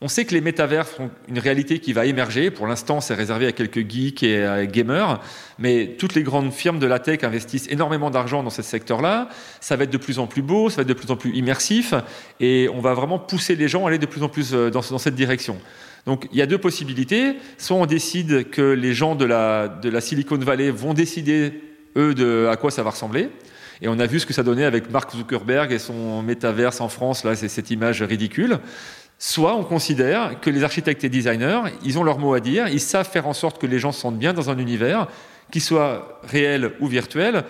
on sait que les métavers sont une réalité qui va émerger. Pour l'instant, c'est réservé à quelques geeks et gamers, mais toutes les grandes firmes de la tech investissent énormément d'argent dans ce secteur-là. Ça va être de plus en plus beau, ça va être de plus en plus immersif, et on va vraiment pousser les gens à aller de plus en plus euh, dans, cette direction. Donc il y a deux possibilités. Soit on décide que les gens de la Silicon Valley vont décider, eux, de à quoi ça va ressembler. Et on a vu ce que ça donnait avec Mark Zuckerberg et son métaverse en France, là, c'est cette image ridicule. Soit on considère que les architectes et designers, ils ont leur mot à dire, ils savent faire en sorte que les gens se sentent bien dans un univers, qu'il soit réel ou virtuel.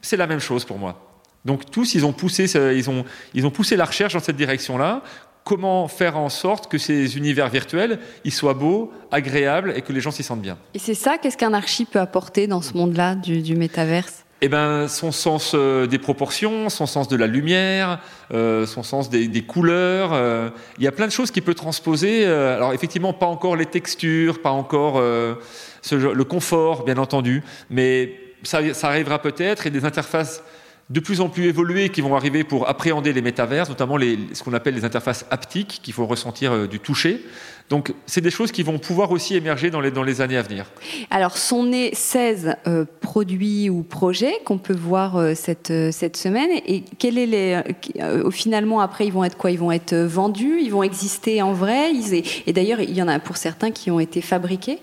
C'est la même chose pour moi. Donc tous, ils ont poussé, ils ont, ils ont poussé la recherche dans cette direction-là. Comment faire en sorte que ces univers virtuels, ils soient beaux, agréables et que les gens s'y sentent bien. Et c'est ça, qu'est-ce qu'un archi peut apporter dans ce monde-là du, du métaverse? Eh ben, son sens euh, des proportions, son sens de la lumière, euh, son sens des, couleurs. Euh, il y a plein de choses qu'il peut transposer. alors effectivement, pas encore les textures, pas encore le confort, bien entendu, mais ça, ça arrivera peut-être et des interfaces de plus en plus évoluées qui vont arriver pour appréhender les métavers, notamment les, ce qu'on appelle les interfaces haptiques, qu'il faut ressentir euh, du toucher. Donc, c'est des choses qui vont pouvoir aussi émerger dans les, dans les années à venir. Alors, sont nés 16 euh, produits ou projets qu'on peut voir euh, cette, cette semaine. Et quel est les, finalement, après, ils vont être quoi? Ils vont être vendus? Ils vont exister en vrai? Et, et d'ailleurs, il y en a pour certains qui ont été fabriqués?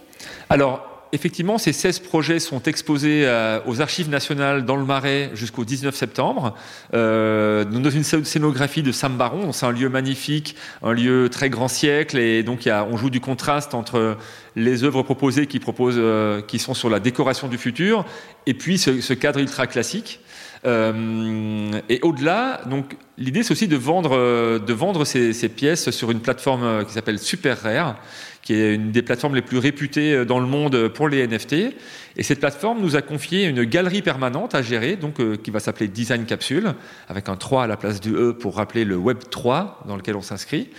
Alors, effectivement, ces 16 projets sont exposés euh, aux Archives nationales dans le Marais jusqu'au 19 septembre, euh, dans une scénographie de Sam Baron. C'est un lieu magnifique, un lieu très grand siècle, et donc on joue du contraste entre les œuvres proposées qui, proposent, euh, qui sont sur la décoration du futur, et puis ce, cadre ultra classique. Et au-delà, donc l'idée c'est aussi de vendre, de vendre ces, ces, pièces sur une plateforme qui s'appelle Super Rare, qui est une des plateformes les plus réputées euh, dans le monde pour les NFT. Et cette plateforme nous a confié une galerie permanente à gérer, donc euh, qui va s'appeler Design Capsule, avec un 3 à la place du E pour rappeler le Web 3 dans lequel on s'inscrit.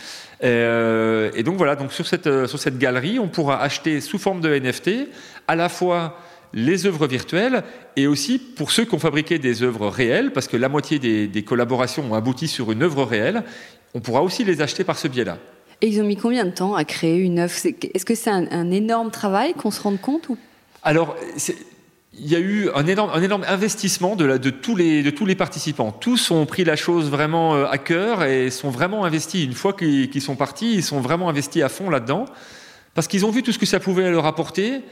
Euh, et donc voilà, donc sur cette, sur cette galerie, on pourra acheter sous forme de NFT à la fois les œuvres virtuelles et aussi pour ceux qui ont fabriqué des œuvres réelles, parce que la moitié des, des collaborations ont abouti sur une œuvre réelle, on pourra aussi les acheter par ce biais-là. Et ils ont mis combien de temps à créer une œuvre? Est-ce que c'est un, énorme travail qu'on se rende compte ou? Alors, il y a eu un énorme, un énorme investissement de, la, de, tous les, de tous les participants. Tous ont pris la chose vraiment euh, à cœur et sont vraiment investis. Une fois qu'ils sont partis, ils sont vraiment investis à fond là-dedans. Parce qu'ils ont vu tout ce que ça pouvait leur apporter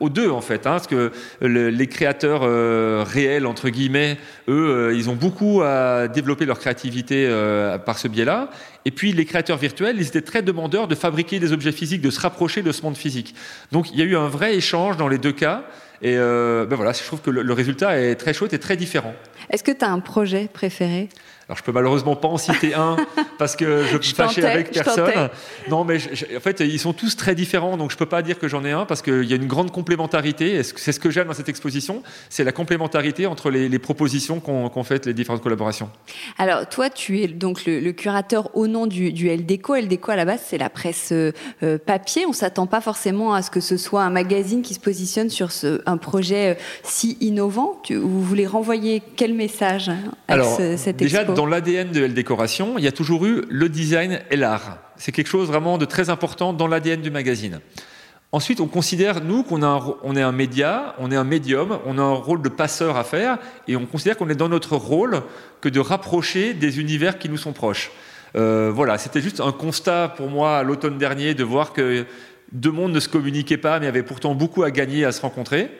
aux deux en fait, hein, parce que les créateurs euh, réels entre guillemets, eux, euh, ils ont beaucoup à développer leur créativité euh, par ce biais-là. Et puis les créateurs virtuels, ils étaient très demandeurs de fabriquer des objets physiques, de se rapprocher de ce monde physique. Donc il y a eu un vrai échange dans les deux cas. Et ben voilà, je trouve que le, résultat est très chouette et très différent. Est-ce que tu as un projet préféré? Alors je peux malheureusement pas en citer un parce que je peux fâcher avec personne. Non, mais en fait ils sont tous très différents, donc je peux pas dire que j'en ai un parce qu'il y a une grande complémentarité. C'est ce que j'aime dans cette exposition, c'est la complémentarité entre les, propositions qu'ont fait les différentes collaborations. Alors toi, tu es donc le, curateur au nom du, du LDECO. LDECO à la base c'est la presse euh, papier. On s'attend pas forcément à ce que ce soit un magazine qui se positionne sur ce, un projet euh, si innovant. vous voulez renvoyer quel message avec Alors, cette déjà, dans l'ADN de L il y a toujours eu le design et l'art. C'est quelque chose vraiment de très important dans l'ADN du magazine. Ensuite, on considère, nous, qu'on on est un média, on est un médium, on a un rôle de passeur à faire, et on considère qu'on est dans notre rôle que de rapprocher des univers qui nous sont proches. Euh, voilà, c'était juste un constat pour moi l'automne dernier de voir que deux mondes ne se communiquaient pas, mais avaient pourtant beaucoup à gagner à se rencontrer.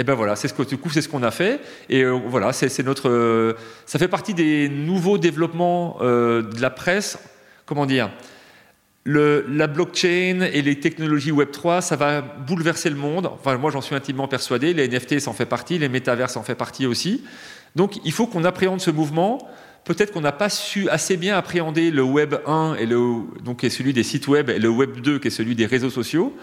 Et ben voilà, c'est ce que du coup c'est ce qu'on a fait. Et euh, voilà, c'est notre, euh, ça fait partie des nouveaux développements euh, de la presse. Comment dire? La blockchain et les technologies Web 3, ça va bouleverser le monde. Enfin, moi j'en suis intimement persuadé. Les NFT s'en fait partie, les métavers s'en fait partie aussi. Donc il faut qu'on appréhende ce mouvement. Peut-être qu'on n'a pas su assez bien appréhender le Web 1 et le, donc qui est celui des sites web et le Web 2 qui est celui des réseaux sociaux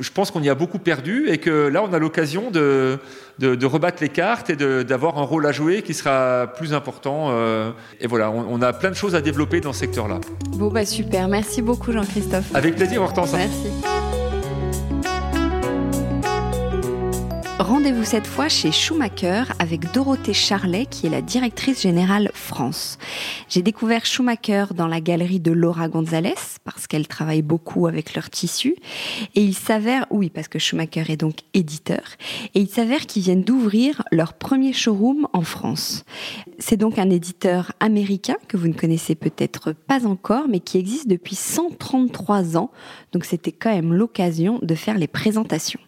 je pense qu'on y a beaucoup perdu et que là, on a l'occasion de, de, rebattre les cartes et d'avoir un rôle à jouer qui sera plus important. Euh, et voilà, on, a plein de choses à développer dans ce secteur-là. Bon, bah super. Merci beaucoup, Jean-Christophe. Avec plaisir, Hortense. Merci. Rendez-vous cette fois chez Schumacher avec Dorothée Charlet qui est la directrice générale France. J'ai découvert Schumacher dans la galerie de Laura Gonzalez parce qu'elle travaille beaucoup avec leurs tissus et il s'avère, oui parce que Schumacher est donc éditeur, et il s'avère qu'ils viennent d'ouvrir leur premier showroom en France. C'est donc un éditeur américain que vous ne connaissez peut-être pas encore mais qui existe depuis 133 ans donc c'était quand même l'occasion de faire les présentations.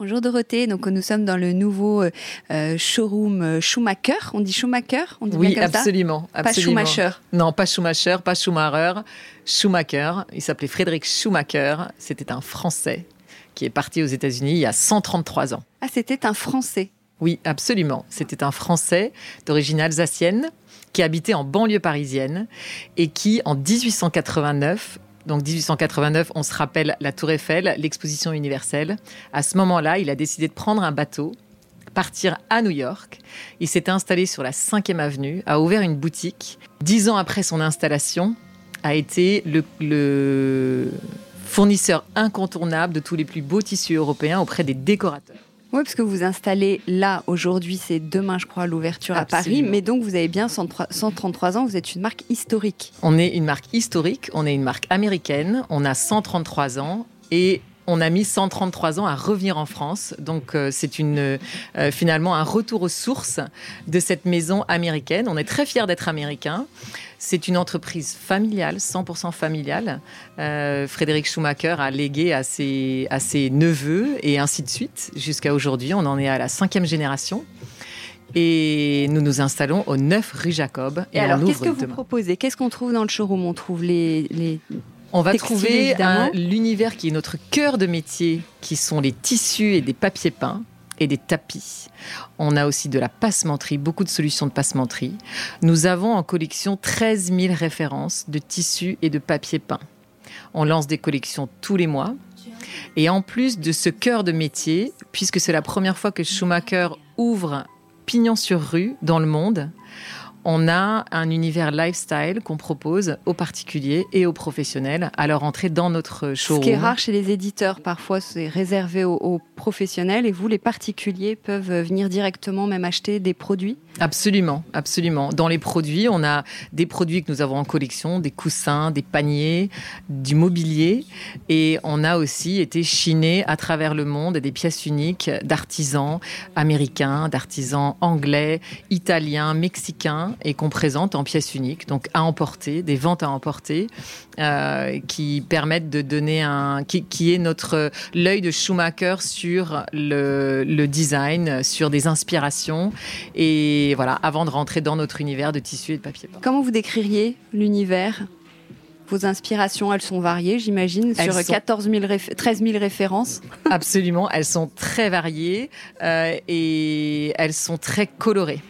Bonjour Dorothée, donc nous sommes dans le nouveau euh, euh, showroom euh, Schumacher. On dit Schumacher? On dit Oui, absolument, Pas Schumacher. Non, pas Schumacher, pas Schumacher. Schumacher. Il s'appelait Frédéric Schumacher. C'était un Français qui est parti aux États-Unis il y a 133 ans. Ah, c'était un Français. Oui, absolument. C'était un Français d'origine alsacienne qui habitait en banlieue parisienne et qui, en 1889, donc 1889, on se rappelle la Tour Eiffel, l'exposition universelle. À ce moment-là, il a décidé de prendre un bateau, partir à New York. Il s'est installé sur la 5e avenue, a ouvert une boutique. Dix ans après son installation, a été le, le fournisseur incontournable de tous les plus beaux tissus européens auprès des décorateurs. Oui, parce que vous installez là, aujourd'hui, c'est demain, je crois, l'ouverture à Paris. Mais donc, vous avez bien 133 ans, vous êtes une marque historique. On est une marque historique, on est une marque américaine, on a 133 ans et on a mis 133 ans à revenir en France. Donc euh, c'est une euh, finalement un retour aux sources de cette maison américaine. On est très fiers d'être américains. C'est une entreprise familiale, 100% familiale. Euh, Frédéric Schumacher a légué à ses, à ses neveux et ainsi de suite. Jusqu'à aujourd'hui, on en est à la cinquième génération. Et nous nous installons au 9 rue Jacob. Et, alors, qu'est-ce que vous proposez? Qu'est-ce qu'on trouve dans le showroom? On trouve les, les on va trouver l'univers qui est notre cœur de métier, qui sont les tissus et des papiers peints et des tapis. On a aussi de la passementerie, beaucoup de solutions de passementerie. Nous avons en collection 13 000 références de tissus et de papiers peints. On lance des collections tous les mois. Et en plus de ce cœur de métier, puisque c'est la première fois que Schumacher ouvre pignon sur rue dans le monde, on a un univers lifestyle qu'on propose aux particuliers et aux professionnels à leur entrée dans notre showroom. Ce qui est rare chez les éditeurs, parfois c'est réservé aux, professionnels et vous, les particuliers, peuvent venir directement même acheter des produits? Absolument, absolument. Dans les produits, on a des produits que nous avons en collection, des coussins, des paniers, du mobilier et on a aussi été chiné à travers le monde des pièces uniques d'artisans américains, d'artisans anglais, italiens, mexicains et qu'on présente en pièces uniques, donc à emporter, des ventes à emporter, euh, qui permettent de donner un, qui, est notre l'œil de Schumacher sur le, le, design, sur des inspirations, et voilà, avant de rentrer dans notre univers de tissu et de papier. Comment vous décririez l'univers? Vos inspirations, elles sont variées, j'imagine, sur 14 000 13 000 références. Absolument, elles sont très variées euh, et elles sont très colorées.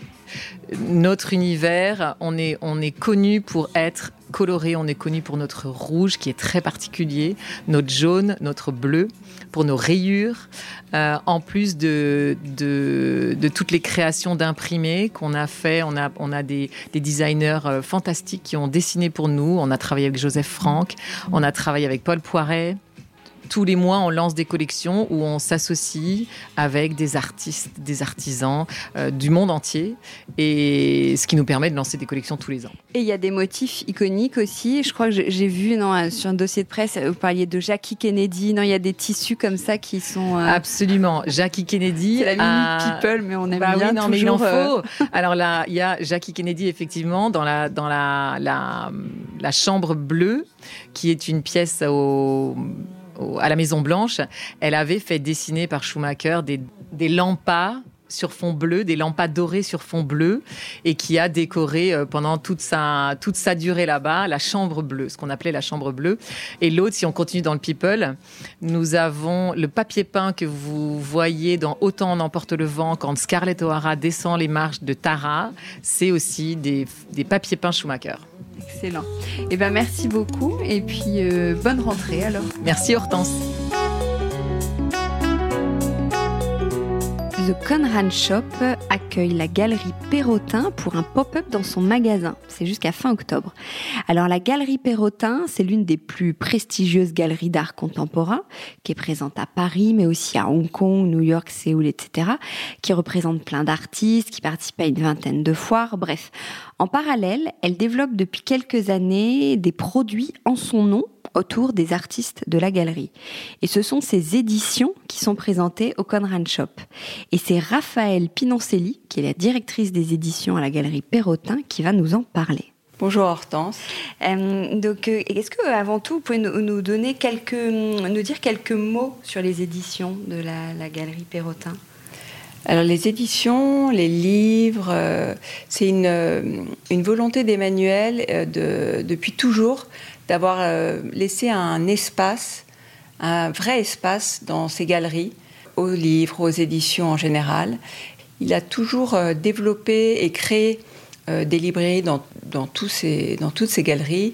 Notre univers, on est, on est connu pour être coloré, on est connu pour notre rouge qui est très particulier, notre jaune, notre bleu, pour nos rayures, euh, en plus de, de, toutes les créations d'imprimés qu'on a fait. On a, on a des, des, designers euh, fantastiques qui ont dessiné pour nous. On a travaillé avec Joseph Franck, on a travaillé avec Paul Poiret tous les mois, on lance des collections où on s'associe avec des artistes, des artisans euh, du monde entier, et ce qui nous permet de lancer des collections tous les ans. Et il y a des motifs iconiques aussi. Je crois que j'ai vu non, euh, sur un dossier de presse, vous parliez de Jackie Kennedy. Non, il y a des tissus comme ça qui sont. Euh, Absolument. Jackie Kennedy. C'est la minute people, mais on aime bah bien. Oui, non, mais il en faut. Alors là, il y a Jackie Kennedy, effectivement, dans la, dans la, la, la chambre bleue, qui est une pièce au à la Maison Blanche, elle avait fait dessiner par Schumacher des, lampas sur fond bleu, des lampes dorées sur fond bleu, et qui a décoré euh, pendant toute sa, toute sa durée là-bas la chambre bleue, ce qu'on appelait la chambre bleue. Et l'autre, si on continue dans le People, nous avons le papier peint que vous voyez dans Autant en emporte le vent quand Scarlett O'Hara descend les marches de Tara. C'est aussi des, des papiers peints Schumacher. Excellent. Eh ben merci beaucoup et puis euh, bonne rentrée alors. Merci Hortense. The Conran Shop accueille la galerie Perrotin pour un pop-up dans son magasin. C'est jusqu'à fin octobre. Alors la galerie Perrotin, c'est l'une des plus prestigieuses galeries d'art contemporain qui est présente à Paris, mais aussi à Hong Kong, New York, Séoul, etc. qui représente plein d'artistes, qui participent à une vingtaine de foires. Bref, en parallèle, elle développe depuis quelques années des produits en son nom autour des artistes de la galerie. Et ce sont ces éditions qui sont présentées au Conran Shop. Et c'est Raphaël Pinoncelli, qui est la directrice des éditions à la galerie Perrotin, qui va nous en parler. Bonjour Hortense. Euh, donc, euh, est-ce que avant tout, vous pouvez nous, nous, donner quelques, nous dire quelques mots sur les éditions de la, la galerie Perrotin? Alors les éditions, les livres, euh, c'est une, euh, une, volonté d'Emmanuel euh, de, depuis toujours d'avoir laissé un espace, un vrai espace dans ses galeries, aux livres, aux éditions en général. Il a toujours développé et créé des librairies dans, dans, ces, dans toutes ces galeries.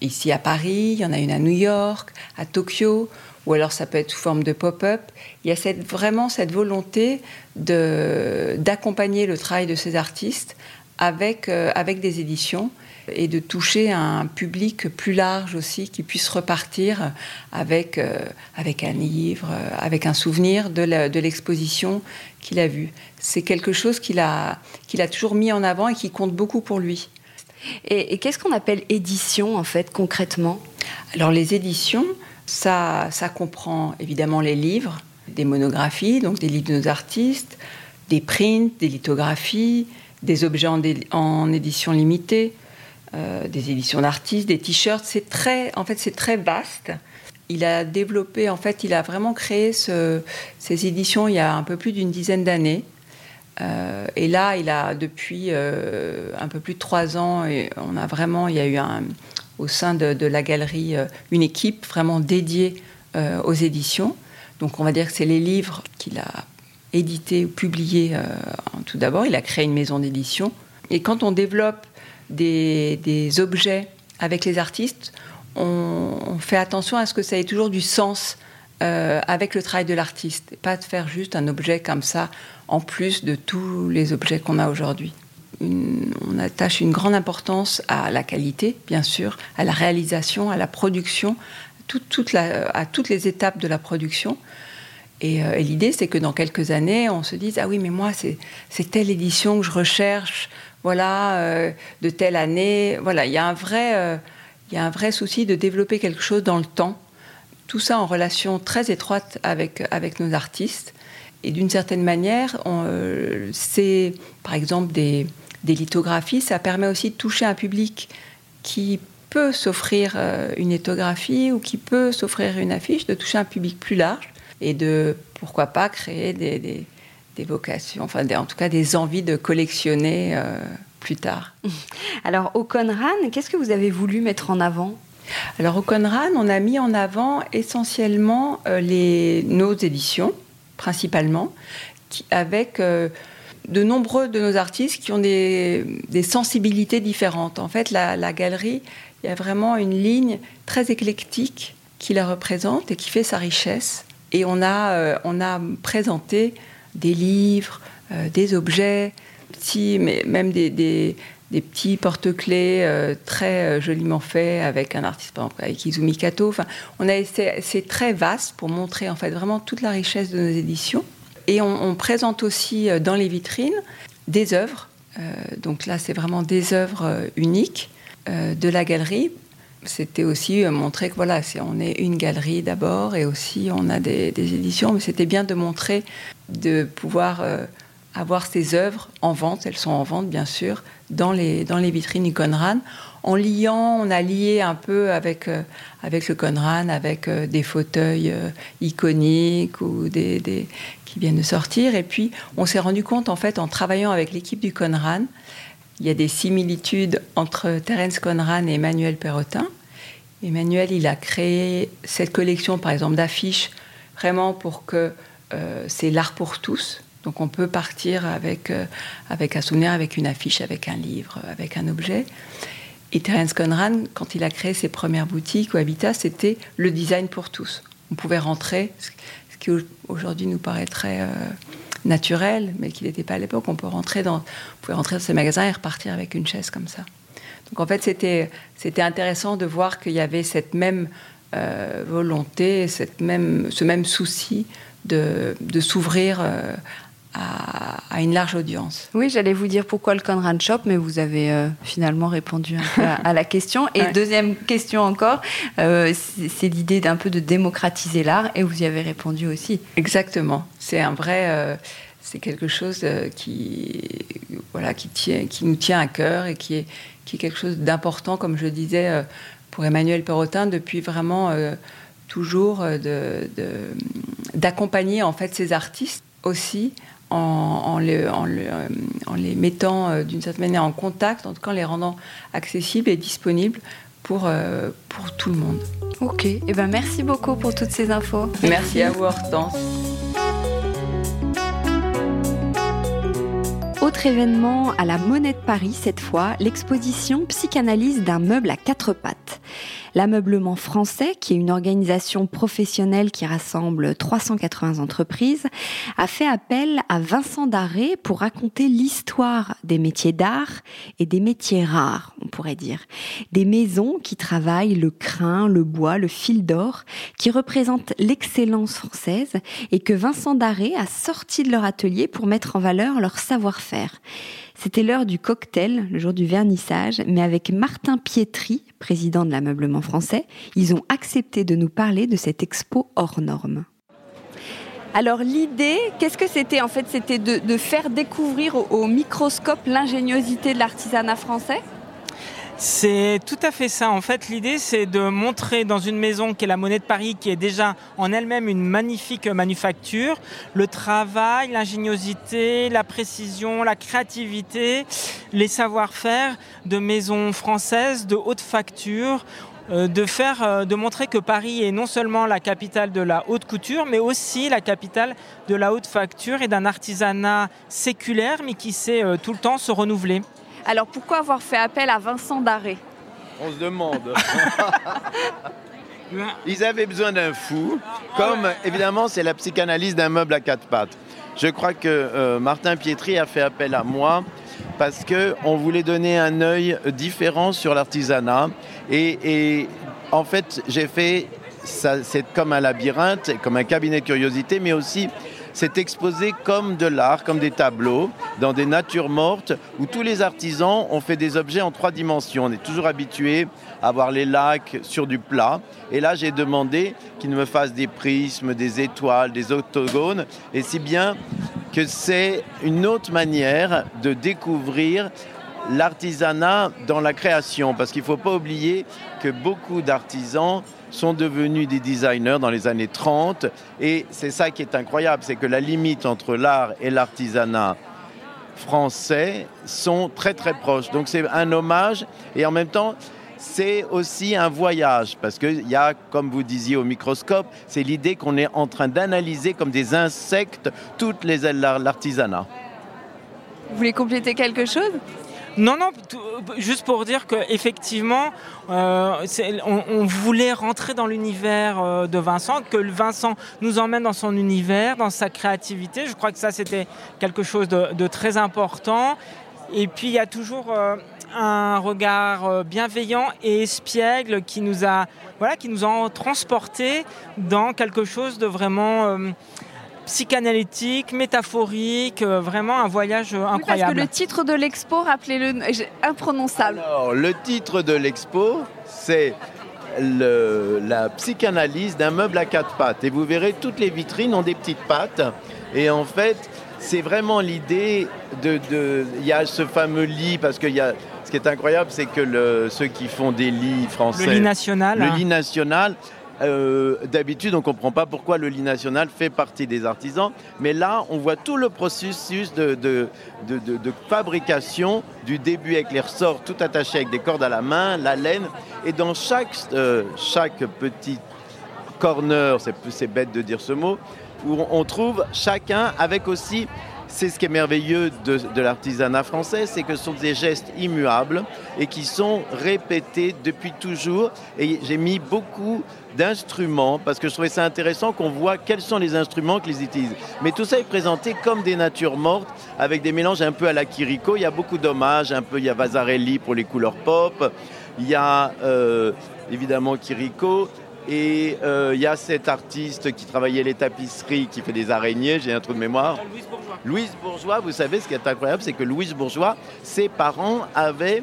Ici à Paris, il y en a une à New York, à Tokyo, ou alors ça peut être sous forme de pop-up. Il y a cette, vraiment cette volonté d'accompagner le travail de ces artistes avec, euh, avec des éditions et de toucher un public plus large aussi qui puisse repartir avec, euh, avec un livre, avec un souvenir de l'exposition qu'il a vue. C'est quelque chose qu'il a, qu'il a toujours mis en avant et qui compte beaucoup pour lui. Et, et qu'est-ce qu'on appelle édition en fait concrètement? Alors les éditions, ça, comprend évidemment les livres, des monographies, donc des livres de nos artistes, des prints, des lithographies, des objets en, édition limitée, euh, des éditions d'artistes, des t-shirts. C'est très, en fait, c'est très vaste. Il a développé, en fait, il a vraiment créé ce, ces éditions il y a un peu plus d'une dizaine d'années. Euh, et là, il a depuis euh, un peu plus de trois ans, et on a vraiment, il y a eu un, au sein de, la galerie euh, une équipe vraiment dédiée euh, aux éditions. Donc, on va dire que c'est les livres qu'il a édités ou publiés tout d'abord. Il a créé une maison d'édition. Et quand on développe des, objets avec les artistes, on, fait attention à ce que ça ait toujours du sens euh, avec le travail de l'artiste, pas de faire juste un objet comme ça en plus de tous les objets qu'on a aujourd'hui. On attache une grande importance à la qualité, bien sûr, à la réalisation, à la production, à toutes les étapes de la production. Et, euh, et l'idée, c'est que dans quelques années, on se dise ah oui, mais moi, c'est telle édition que je recherche, voilà, euh, de telle année. Voilà, il y a un vrai, euh, il y a un vrai souci de développer quelque chose dans le temps. Tout ça en relation très étroite avec avec nos artistes. Et d'une certaine manière, c'est par exemple des, des, lithographies, ça permet aussi de toucher un public qui peut s'offrir euh, une lithographie ou qui peut s'offrir une affiche, de toucher un public plus large et de, pourquoi pas, créer des, des, des vocations, enfin des, en tout cas des envies de collectionner euh, plus tard. Alors au Conran, qu'est-ce que vous avez voulu mettre en avant? Alors au Conran, on a mis en avant essentiellement euh, les, nos éditions, principalement, qui, avec euh, de nombreux de nos artistes qui ont des, sensibilités différentes. En fait, la, galerie, il y a vraiment une ligne très éclectique qui la représente et qui fait sa richesse. Et on a, euh, on a présenté des livres, euh, des objets, mais même des, des, petits porte-clés euh, très joliment faits avec un artiste, par exemple, avec Izumi Kato. Enfin, on a c'est très vaste pour montrer en fait vraiment toute la richesse de nos éditions. Et on, présente aussi dans les vitrines des œuvres. donc là, c'est vraiment des œuvres uniques de la galerie c'était aussi euh, montrer que voilà, on est une galerie d'abord et aussi on a des, éditions, mais c'était bien de montrer, de pouvoir euh, avoir ces œuvres en vente, elles sont en vente bien sûr, dans les, dans les vitrines du Conran. En liant, on a lié un peu avec, euh, avec le Conran, avec des fauteuils iconiques ou des, qui viennent de sortir. Et puis, on s'est rendu compte, en fait, en travaillant avec l'équipe du Conran, il y a des similitudes entre Terence Conran et Emmanuel Perrotin. Emmanuel, il a créé cette collection, par exemple, d'affiches, vraiment pour que euh, c'est l'art pour tous. Donc on peut partir avec, euh, avec un souvenir, avec une affiche, avec un livre, avec un objet. Et Terence Conran, quand il a créé ses premières boutiques au Habitat, c'était le design pour tous. On pouvait rentrer, qui aujourd'hui nous paraît très... Euh, naturel, mais qui n'était pas à l'époque. On peut rentrer dans, pouvait rentrer dans ces magasins et repartir avec une chaise comme ça. Donc en fait, c'était, c'était intéressant de voir qu'il y avait cette même euh, volonté, cette même, ce même souci de, de s'ouvrir euh, à, une large audience. Oui, j'allais vous dire pourquoi le Conrad Shop, mais vous avez euh, finalement répondu à, la question. Et deuxième question encore, euh, c'est l'idée d'un peu de démocratiser l'art, et vous y avez répondu aussi. Exactement. C'est un vrai, euh, c'est quelque chose qui, voilà, qui, tient, qui nous tient à cœur et qui est, qui est quelque chose d'important, comme je disais pour Emmanuel Perrotin, depuis vraiment toujours d'accompagner de, en fait ces artistes aussi en, les mettant euh, d'une certaine manière en contact, en tout cas en les rendant accessibles et disponibles pour, euh, pour tout le monde. Ok, et eh ben merci beaucoup pour toutes ces infos. Merci à vous Hortense. Autre événement à la Monnaie de Paris cette fois, l'exposition Psychanalyse d'un meuble à quatre pattes. L'ameublement français, qui est une organisation professionnelle qui rassemble 380 entreprises, a fait appel à Vincent Darré pour raconter l'histoire des métiers d'art et des métiers rares, on pourrait dire. Des maisons qui travaillent le crin, le bois, le fil d'or, qui représentent l'excellence française et que Vincent Darré a sorti de leur atelier pour mettre en valeur leur savoir-faire. C'était l'heure du cocktail, le jour du vernissage, mais avec Martin Pietri, président de l'ameublement français, ils ont accepté de nous parler de cette expo hors norme. Alors l'idée, qu'est-ce que c'était En fait, c'était de, faire découvrir au microscope l'ingéniosité de l'artisanat français? C'est tout à fait ça. En fait, l'idée, c'est de montrer dans une maison qui est la Monnaie de Paris, qui est déjà en elle-même une magnifique manufacture, le travail, l'ingéniosité, la précision, la créativité, les savoir-faire de maisons françaises de haute facture euh, de faire, euh, de montrer que Paris est non seulement la capitale de la haute couture, mais aussi la capitale de la haute facture et d'un artisanat séculaire, mais qui sait euh, tout le temps se renouveler. Alors pourquoi avoir fait appel à Vincent Darré On se demande. Ils avaient besoin d'un fou, comme évidemment c'est la psychanalyse d'un meuble à quatre pattes. Je crois que euh, Martin Pietri a fait appel à moi parce qu'on voulait donner un œil différent sur l'artisanat. Et, en fait, j'ai fait, c'est comme un labyrinthe, comme un cabinet de curiosité, mais aussi c'est exposé comme de l'art, comme des tableaux, dans des natures mortes, où tous les artisans ont fait des objets en trois dimensions. On est toujours habitué à voir les lacs sur du plat. Et là, j'ai demandé qu'ils me fassent des prismes, des étoiles, des octogones, et si bien que c'est une autre manière de découvrir l'artisanat dans la création, parce qu'il ne faut pas oublier que beaucoup d'artisans sont devenus des designers dans les années 30. Et c'est ça qui est incroyable, c'est que la limite entre l'art et l'artisanat français sont très très proches. Donc c'est un hommage et en même temps c'est aussi un voyage parce qu'il y a, comme vous disiez au microscope, c'est l'idée qu'on est en train d'analyser comme des insectes toutes les ailes l'artisanat. Vous voulez compléter quelque chose? Non, non, juste pour dire qu'effectivement, euh, on, voulait rentrer dans l'univers euh, de Vincent, que Vincent nous emmène dans son univers, dans sa créativité. Je crois que ça, c'était quelque chose de, très important. Et puis, il y a toujours euh, un regard bienveillant et espiègle qui nous a, voilà, qui nous a transportés dans quelque chose de vraiment psychanalytique, métaphorique, euh, vraiment un voyage incroyable. parce que le titre de l'expo, rappelez-le, imprononçable. Alors, le titre de l'expo, c'est la psychanalyse d'un meuble à quatre pattes. Et vous verrez, toutes les vitrines ont des petites pattes. Et en fait, c'est vraiment l'idée de, Il y a ce fameux lit, parce qu'il y a... Ce qui est incroyable, c'est que le, ceux qui font des lits français... Le lit national. Le lit national euh, d'habitude, on ne comprend pas pourquoi le lit national fait partie des artisans, mais là, on voit tout le processus de, fabrication du début avec les ressorts tout attachés avec des cordes à la main, la laine, et dans chaque, euh, chaque petit corner, c'est bête de dire ce mot, où on trouve chacun avec aussi c'est ce qui est merveilleux de, l'artisanat français, c'est que ce sont des gestes immuables et qui sont répétés depuis toujours. Et j'ai mis beaucoup d'instruments parce que je trouvais ça intéressant qu'on voit quels sont les instruments qu'ils utilisent. Mais tout ça est présenté comme des natures mortes avec des mélanges un peu à la Kiriko. Il y a beaucoup d'hommages, un peu il y a Vasarelli pour les couleurs pop, il y a euh, évidemment Kiriko. Et euh, il y a cet artiste qui travaillait les tapisseries, qui fait des araignées, j'ai un trou de mémoire. Louise Bourgeois. Louise Bourgeois, vous savez, ce qui est incroyable, c'est que Louise Bourgeois, ses parents avaient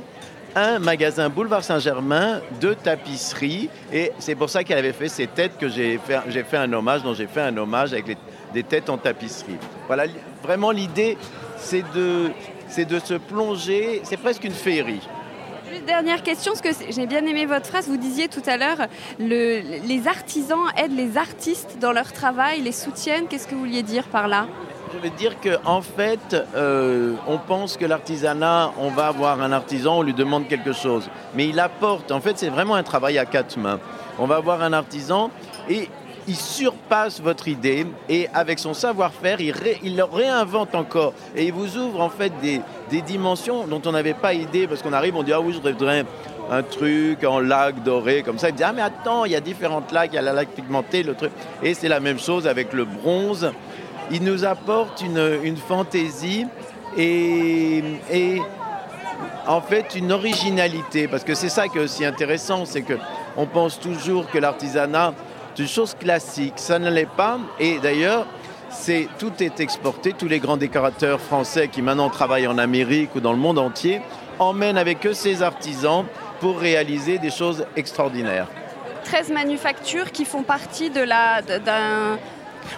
un magasin boulevard Saint-Germain de tapisserie. Et c'est pour ça qu'elle avait fait ces têtes que j'ai fait, un hommage, dont j'ai fait un hommage avec des têtes en tapisserie. Voilà, vraiment l'idée, c'est de, c'est de se plonger, c'est presque une féerie dernière question, parce que j'ai bien aimé votre phrase. Vous disiez tout à l'heure, le, les artisans aident les artistes dans leur travail, les soutiennent. Qu'est-ce que vous vouliez dire par là? Je veux dire qu'en en fait, euh, on pense que l'artisanat, on va avoir un artisan, on lui demande quelque chose. Mais il apporte, en fait, c'est vraiment un travail à quatre mains. On va avoir un artisan et il surpasse votre idée et avec son savoir-faire, il, le réinvente encore et il vous ouvre en fait des, dimensions dont on n'avait pas idée parce qu'on arrive, on dit ah oui, je voudrais un truc en lac doré comme ça. Il dit ah mais attends, il y a différentes lacs, il y a la lac pigmentée, le truc. Et c'est la même chose avec le bronze. Il nous apporte une, fantaisie et, en fait une originalité parce que c'est ça qui est aussi intéressant, c'est que on pense toujours que l'artisanat une chose classique. Ça ne l'est pas. Et d'ailleurs, c'est, tout est exporté. Tous les grands décorateurs français qui maintenant travaillent en Amérique ou dans le monde entier emmènent avec eux ces artisans pour réaliser des choses extraordinaires. 13 manufactures qui font partie de la, d'un,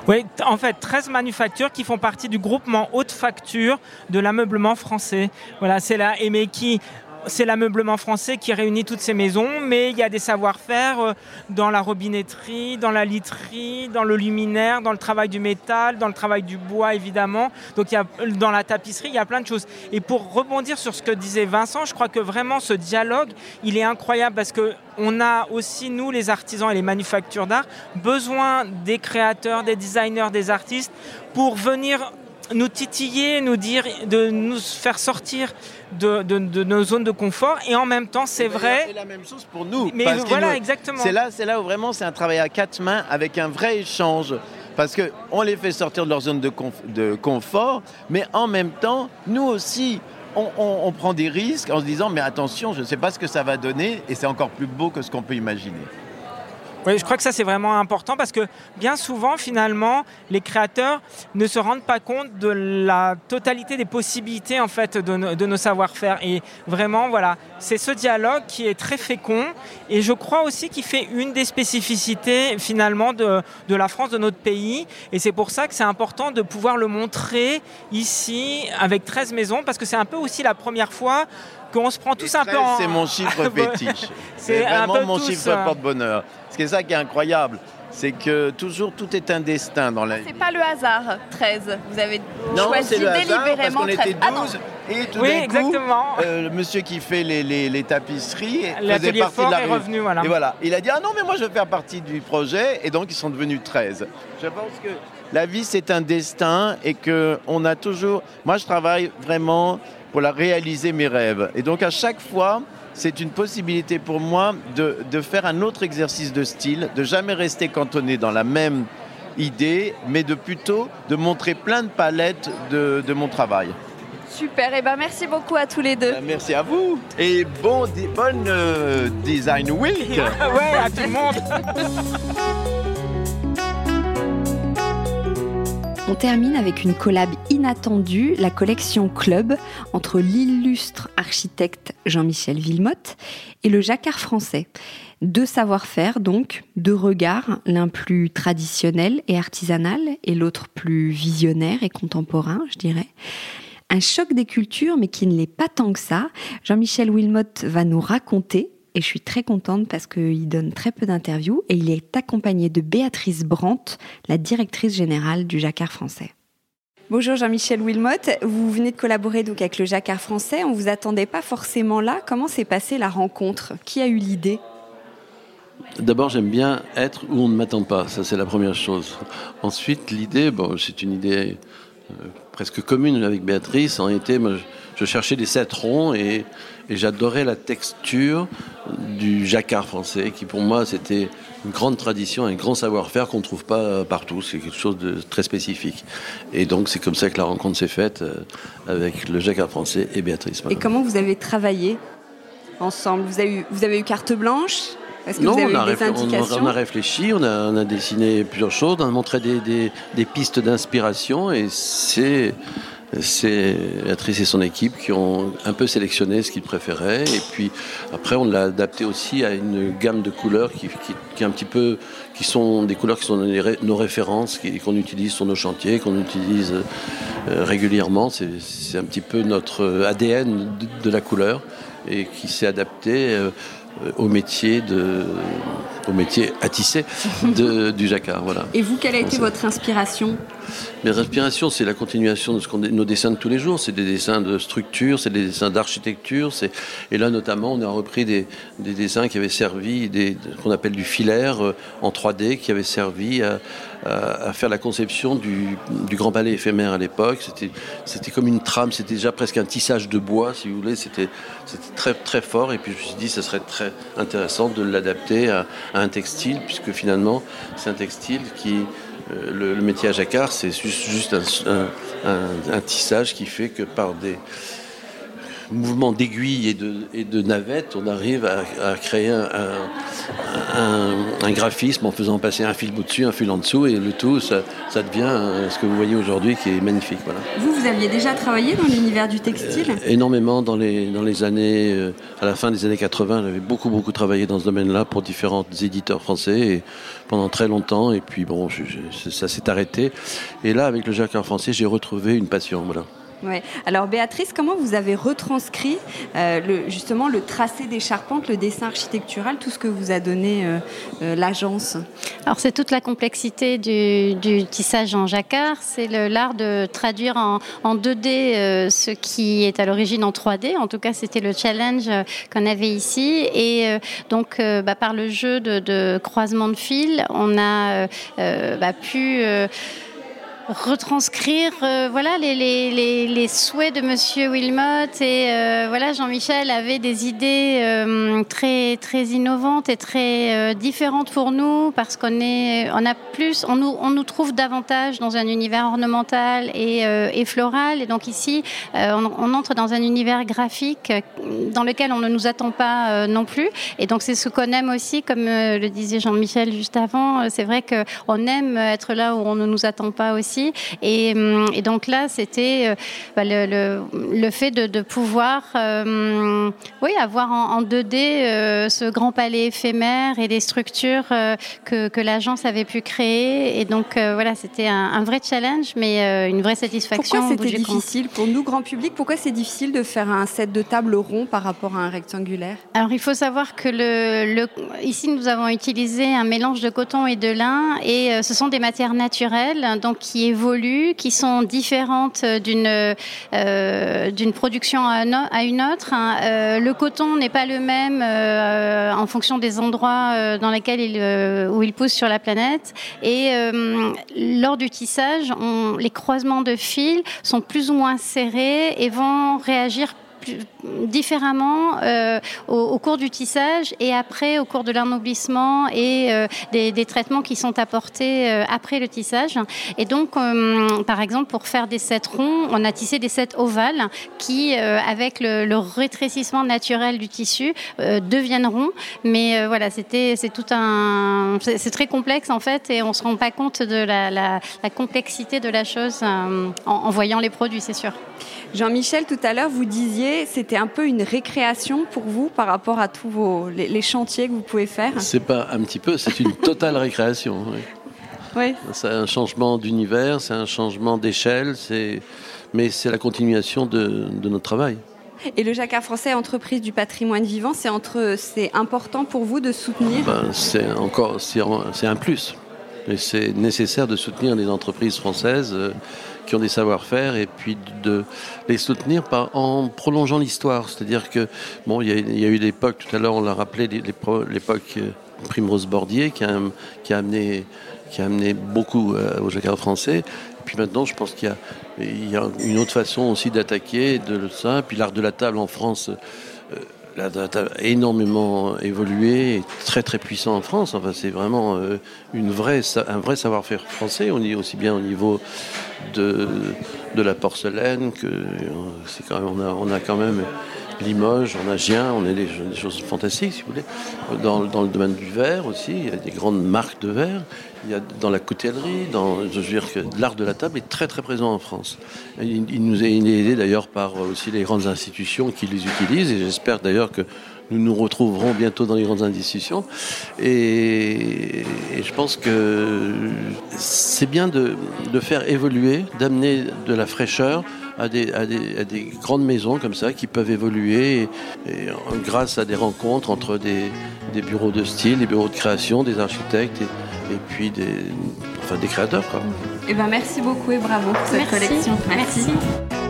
oui, en fait, 13 manufactures qui font partie du groupement haute facture de l'ameublement français. Voilà, c'est là, et qui c'est l'ameublement français qui réunit toutes ces maisons, mais il y a des savoir-faire euh, dans la robinetterie, dans la literie, dans le luminaire, dans le travail du métal, dans le travail du bois évidemment. Donc il y a, dans la tapisserie, il y a plein de choses. Et pour rebondir sur ce que disait Vincent, je crois que vraiment ce dialogue, il est incroyable parce que on a aussi, nous, les artisans et les manufactures d'art, besoin des créateurs, des designers, des artistes pour venir nous titiller, nous dire, de nous faire sortir de, nos zones de confort. Et en même temps, c'est vrai. C'est la même chose pour nous. Mais voilà, exactement. C'est là, c'est là où vraiment c'est un travail à quatre mains avec un vrai échange. Parce qu'on les fait sortir de leur zone de, de confort, mais en même temps, nous aussi, on, on, prend des risques en se disant mais attention, je ne sais pas ce que ça va donner et c'est encore plus beau que ce qu'on peut imaginer. Oui, je crois que ça c'est vraiment important parce que bien souvent finalement les créateurs ne se rendent pas compte de la totalité des possibilités en fait de, nos savoir-faire. Et vraiment voilà c'est ce dialogue qui est très fécond et je crois aussi qu'il fait une des spécificités finalement de, de la France de notre pays. Et c'est pour ça que c'est important de pouvoir le montrer ici avec 13 maisons parce que c'est un peu aussi la première fois qu'on se prend tous un peu en... C'est mon chiffre fétiche. c'est vraiment mon chiffre euh, porte-bonheur. C'est ça qui est incroyable. c'est que toujours tout est un destin dans la vie. C'est pas le hasard, 13. Vous avez Non, choisi le hasard parce délibérément qu'on 13. était Ah non. 12 et tout Oui, d'un coup, exactement. euh, le monsieur qui fait les, les- les tapisseries faisait partie de la est revenu, voilà. Et voilà, il a dit ah non mais moi je veux faire partie du projet et donc ils sont devenus 13. Je pense que la vie c'est un destin et que on a toujours. Moi je travaille vraiment pour la réaliser mes rêves et donc à chaque fois c'est une possibilité pour moi de, de faire un autre exercice de style, de jamais rester cantonné dans la même idée, mais de plutôt de montrer plein de palettes de, de mon travail. Super, et ben merci beaucoup à tous les deux. Euh, Merci à vous et bon, bonne euh, Design Week. ouais, à tout le monde. On termine avec une collab inattendue, la collection Club, entre l'illustre architecte Jean-Michel Villemotte et le jacquard français. Deux savoir-faire donc, deux regards, l'un plus traditionnel et artisanal et l'autre plus visionnaire et contemporain, je dirais. Un choc des cultures, mais qui ne l'est pas tant que ça. Jean-Michel Wilmot va nous raconter, et je suis très contente parce qu'il donne très peu d'interviews, et il est accompagné de Béatrice Brandt, la directrice générale du Jacquard français. Bonjour Jean-Michel Wilmot, vous venez de collaborer donc avec le Jacquard français, on vous attendait pas forcément là. Comment s'est passée la rencontre? Qui a eu l'idée? D'abord, j'aime bien être où on ne m'attend pas. Ça, c'est la première chose. Ensuite, l'idée, bon, c'est une idée euh, presque commune avec Béatrice. En été, moi, je, cherchais des cétrons et, et j'adorais la texture du jacquard français, qui pour moi, c'était une grande tradition, un grand savoir-faire qu'on ne trouve pas euh, partout. C'est quelque chose de très spécifique. Et donc, c'est comme ça que la rencontre s'est faite euh, avec le jacquard français et Béatrice. Et comment vous avez travaillé ensemble? Vous avez, eu, vous avez eu carte blanche? Que non, vous avez on a, des on réfléchi, on a, on a dessiné plusieurs choses, on a montré des, des- des pistes d'inspiration et c'est c'est Béatrice et son équipe qui ont un peu sélectionné ce qu'ils préféraient. Et puis après on l'a adapté aussi à une gamme de couleurs qui, qui, qui un petit peu qui sont des couleurs qui sont nos références qu'on utilise sur nos chantiers qu'on utilise euh, régulièrement. C'est un petit peu notre ADN de, de la couleur et qui s'est adapté euh, euh, au métier de au métier à tisser de- du jacquard voilà Et vous, quelle a été votre inspiration mes inspirations, c'est la continuation de ce qu'on, nos dessins de tous les jours. C'est des dessins de structure, c'est des dessins d'architecture. C'est, et là, notamment, on a repris des, des dessins qui avaient servi, des, qu'on appelle du filaire euh, en 3D, qui avaient servi à, à- à faire la conception du, du Grand Palais éphémère à l'époque. C'était, c'était comme une trame, c'était déjà presque un tissage de bois, si vous voulez. C'était, c'était très, très fort. Et puis, je me suis dit, ce serait très intéressant de l'adapter à, à un textile, puisque finalement, c'est un textile qui euh, le, métier à jacquard, c'est juste, un tissage qui fait que par des mouvements d'aiguilles et de, et de navettes, on arrive à, à créer un, un- un- un graphisme en faisant passer un fil au-dessus, un fil en dessous, et le tout, ça, ça devient euh, ce que vous voyez aujourd'hui qui est magnifique. Voilà. Vous, vous aviez déjà travaillé dans l'univers du textile? Énormément dans les, dans les années, euh, à la fin des années 80, j'avais beaucoup, beaucoup travaillé dans ce domaine-là pour différents éditeurs français et pendant très longtemps. Et puis bon, je- je- ça s'est arrêté. Et là, avec le jacquard français, j'ai retrouvé une passion. Voilà. Alors Béatrice, comment vous avez retranscrit euh, justement le tracé des charpentes, le dessin architectural, tout ce que vous a donné euh, euh, l'agence? Alors c'est toute la complexité du, tissage en jacquard, c'est l'art de traduire en, en 2D euh, ce qui est à l'origine en 3D. En tout cas, c'était le challenge qu'on avait ici. Et donc, bah, par le jeu de, croisement de fils, on a bah, pu retranscrire euh, voilà les, les, les, les souhaits de Monsieur Wilmot et euh, voilà Jean-Michel avait des idées euh, très très innovantes et très euh, différentes pour nous parce qu'on est on a plus on nous on nous trouve davantage dans un univers ornemental et, euh, et floral. Et donc ici euh, on, on entre dans un univers graphique dans lequel on ne nous attend pas non plus. Et donc c'est ce qu'on aime aussi comme le disait Jean-Michel juste avant. C'est vrai que on aime être là où on ne nous attend pas aussi aussi. Et, hum, et donc là, c'était bah, le, le, le, fait de, de pouvoir oui, avoir en, en 2D ce grand palais éphémère et les structures que, que l'agence avait pu créer. Et donc voilà, c'était un, un, vrai challenge, mais une vraie satisfaction. Pourquoi c'était difficile pour nous, grand public Pourquoi c'est difficile de faire un set de table rond par rapport à un rectangulaire? Alors il faut savoir que le, le, ici nous avons utilisé un mélange de coton et de lin et euh, ce sont des matières naturelles donc qui évoluent, qui sont différentes d'une euh, d'une production à, une autre. Hein. Euh, le coton n'est pas le même euh, en fonction des endroits dans lesquels où il pousse sur la planète et lors du tissage, les croisements de fils sont plus ou moins serrés et vont réagir différemment euh, au, cours du tissage et après au cours de l'ennoblissement et euh, des, traitements qui sont apportés euh, après le tissage. Et donc, par exemple, pour faire des sets ronds, on a tissé des sets ovales qui, avec le, rétrécissement naturel du tissu, deviennent ronds. Mais voilà, c'était c'est tout un, c'est très complexe en fait et on se rend pas compte de la, complexité de la chose en voyant les produits, c'est sûr. Jean-Michel, tout à l'heure, vous disiez c'était un peu une récréation pour vous par rapport à tous vos, les, les chantiers que vous pouvez faire C'est pas un petit peu, c'est une totale récréation. Oui. Oui. C'est un changement d'univers, c'est un changement d'échelle, mais c'est la continuation de, de, notre travail. Et le Jacquard français, entreprise du patrimoine vivant, c'est entre, c'est important pour vous de soutenir ben, C'est encore, c'est un plus. Et c'est nécessaire de soutenir les entreprises françaises. Qui ont des savoir-faire et puis de les soutenir en prolongeant l'histoire. C'est-à-dire que, bon, il y, a, eu l'époque, tout à l'heure on l'a rappelé, l'époque euh, Primrose Bordier qui a, qui a, amené, qui a amené beaucoup euh, au jacquard français. Et puis maintenant, je pense qu'il y, y, a une autre façon aussi d'attaquer de ça. Puis l'art de la table en France. La a énormément évolué, et très très puissant en France. Enfin, c'est vraiment euh, une vraie, un vrai savoir-faire français, aussi bien au niveau de, de la porcelaine que c'est quand même, on a, on a quand même Limoges, on a Gien, on a des, des, choses fantastiques, si vous voulez. Dans, dans, le domaine du verre aussi, il y a des grandes marques de verre. Il y a dans la coutellerie, dans, je veux dire que l'art de la table est très très présent en France. Il, il nous est aidé d'ailleurs par aussi les grandes institutions qui les utilisent et j'espère d'ailleurs que nous nous retrouverons bientôt dans les grandes institutions. Et, et je pense que c'est bien de, de faire évoluer, d'amener de la fraîcheur à des, à, des, à des grandes maisons comme ça qui peuvent évoluer et, et, grâce à des rencontres entre des, des bureaux de style, des bureaux de création, des architectes et, et puis des, enfin, des créateurs. Quoi. Et ben merci beaucoup et bravo pour cette merci. collection. Merci. merci.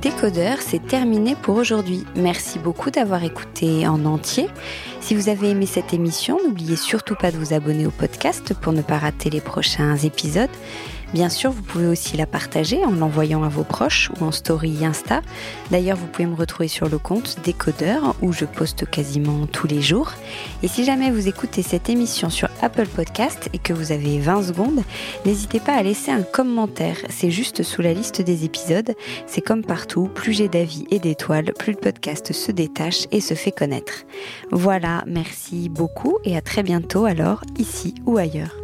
Décodeur, c'est terminé pour aujourd'hui. Merci beaucoup d'avoir écouté en entier. Si vous avez aimé cette émission, n'oubliez surtout pas de vous abonner au podcast pour ne pas rater les prochains épisodes. Bien sûr, vous pouvez aussi la partager en l'envoyant à vos proches ou en story Insta. D'ailleurs, vous pouvez me retrouver sur le compte Décodeur où je poste quasiment tous les jours. Et si jamais vous écoutez cette émission sur Apple Podcast et que vous avez 20 secondes, n'hésitez pas à laisser un commentaire. C'est juste sous la liste des épisodes. C'est comme partout, plus j'ai d'avis et d'étoiles, plus le podcast se détache et se fait connaître. Voilà, merci beaucoup et à très bientôt alors, ici ou ailleurs.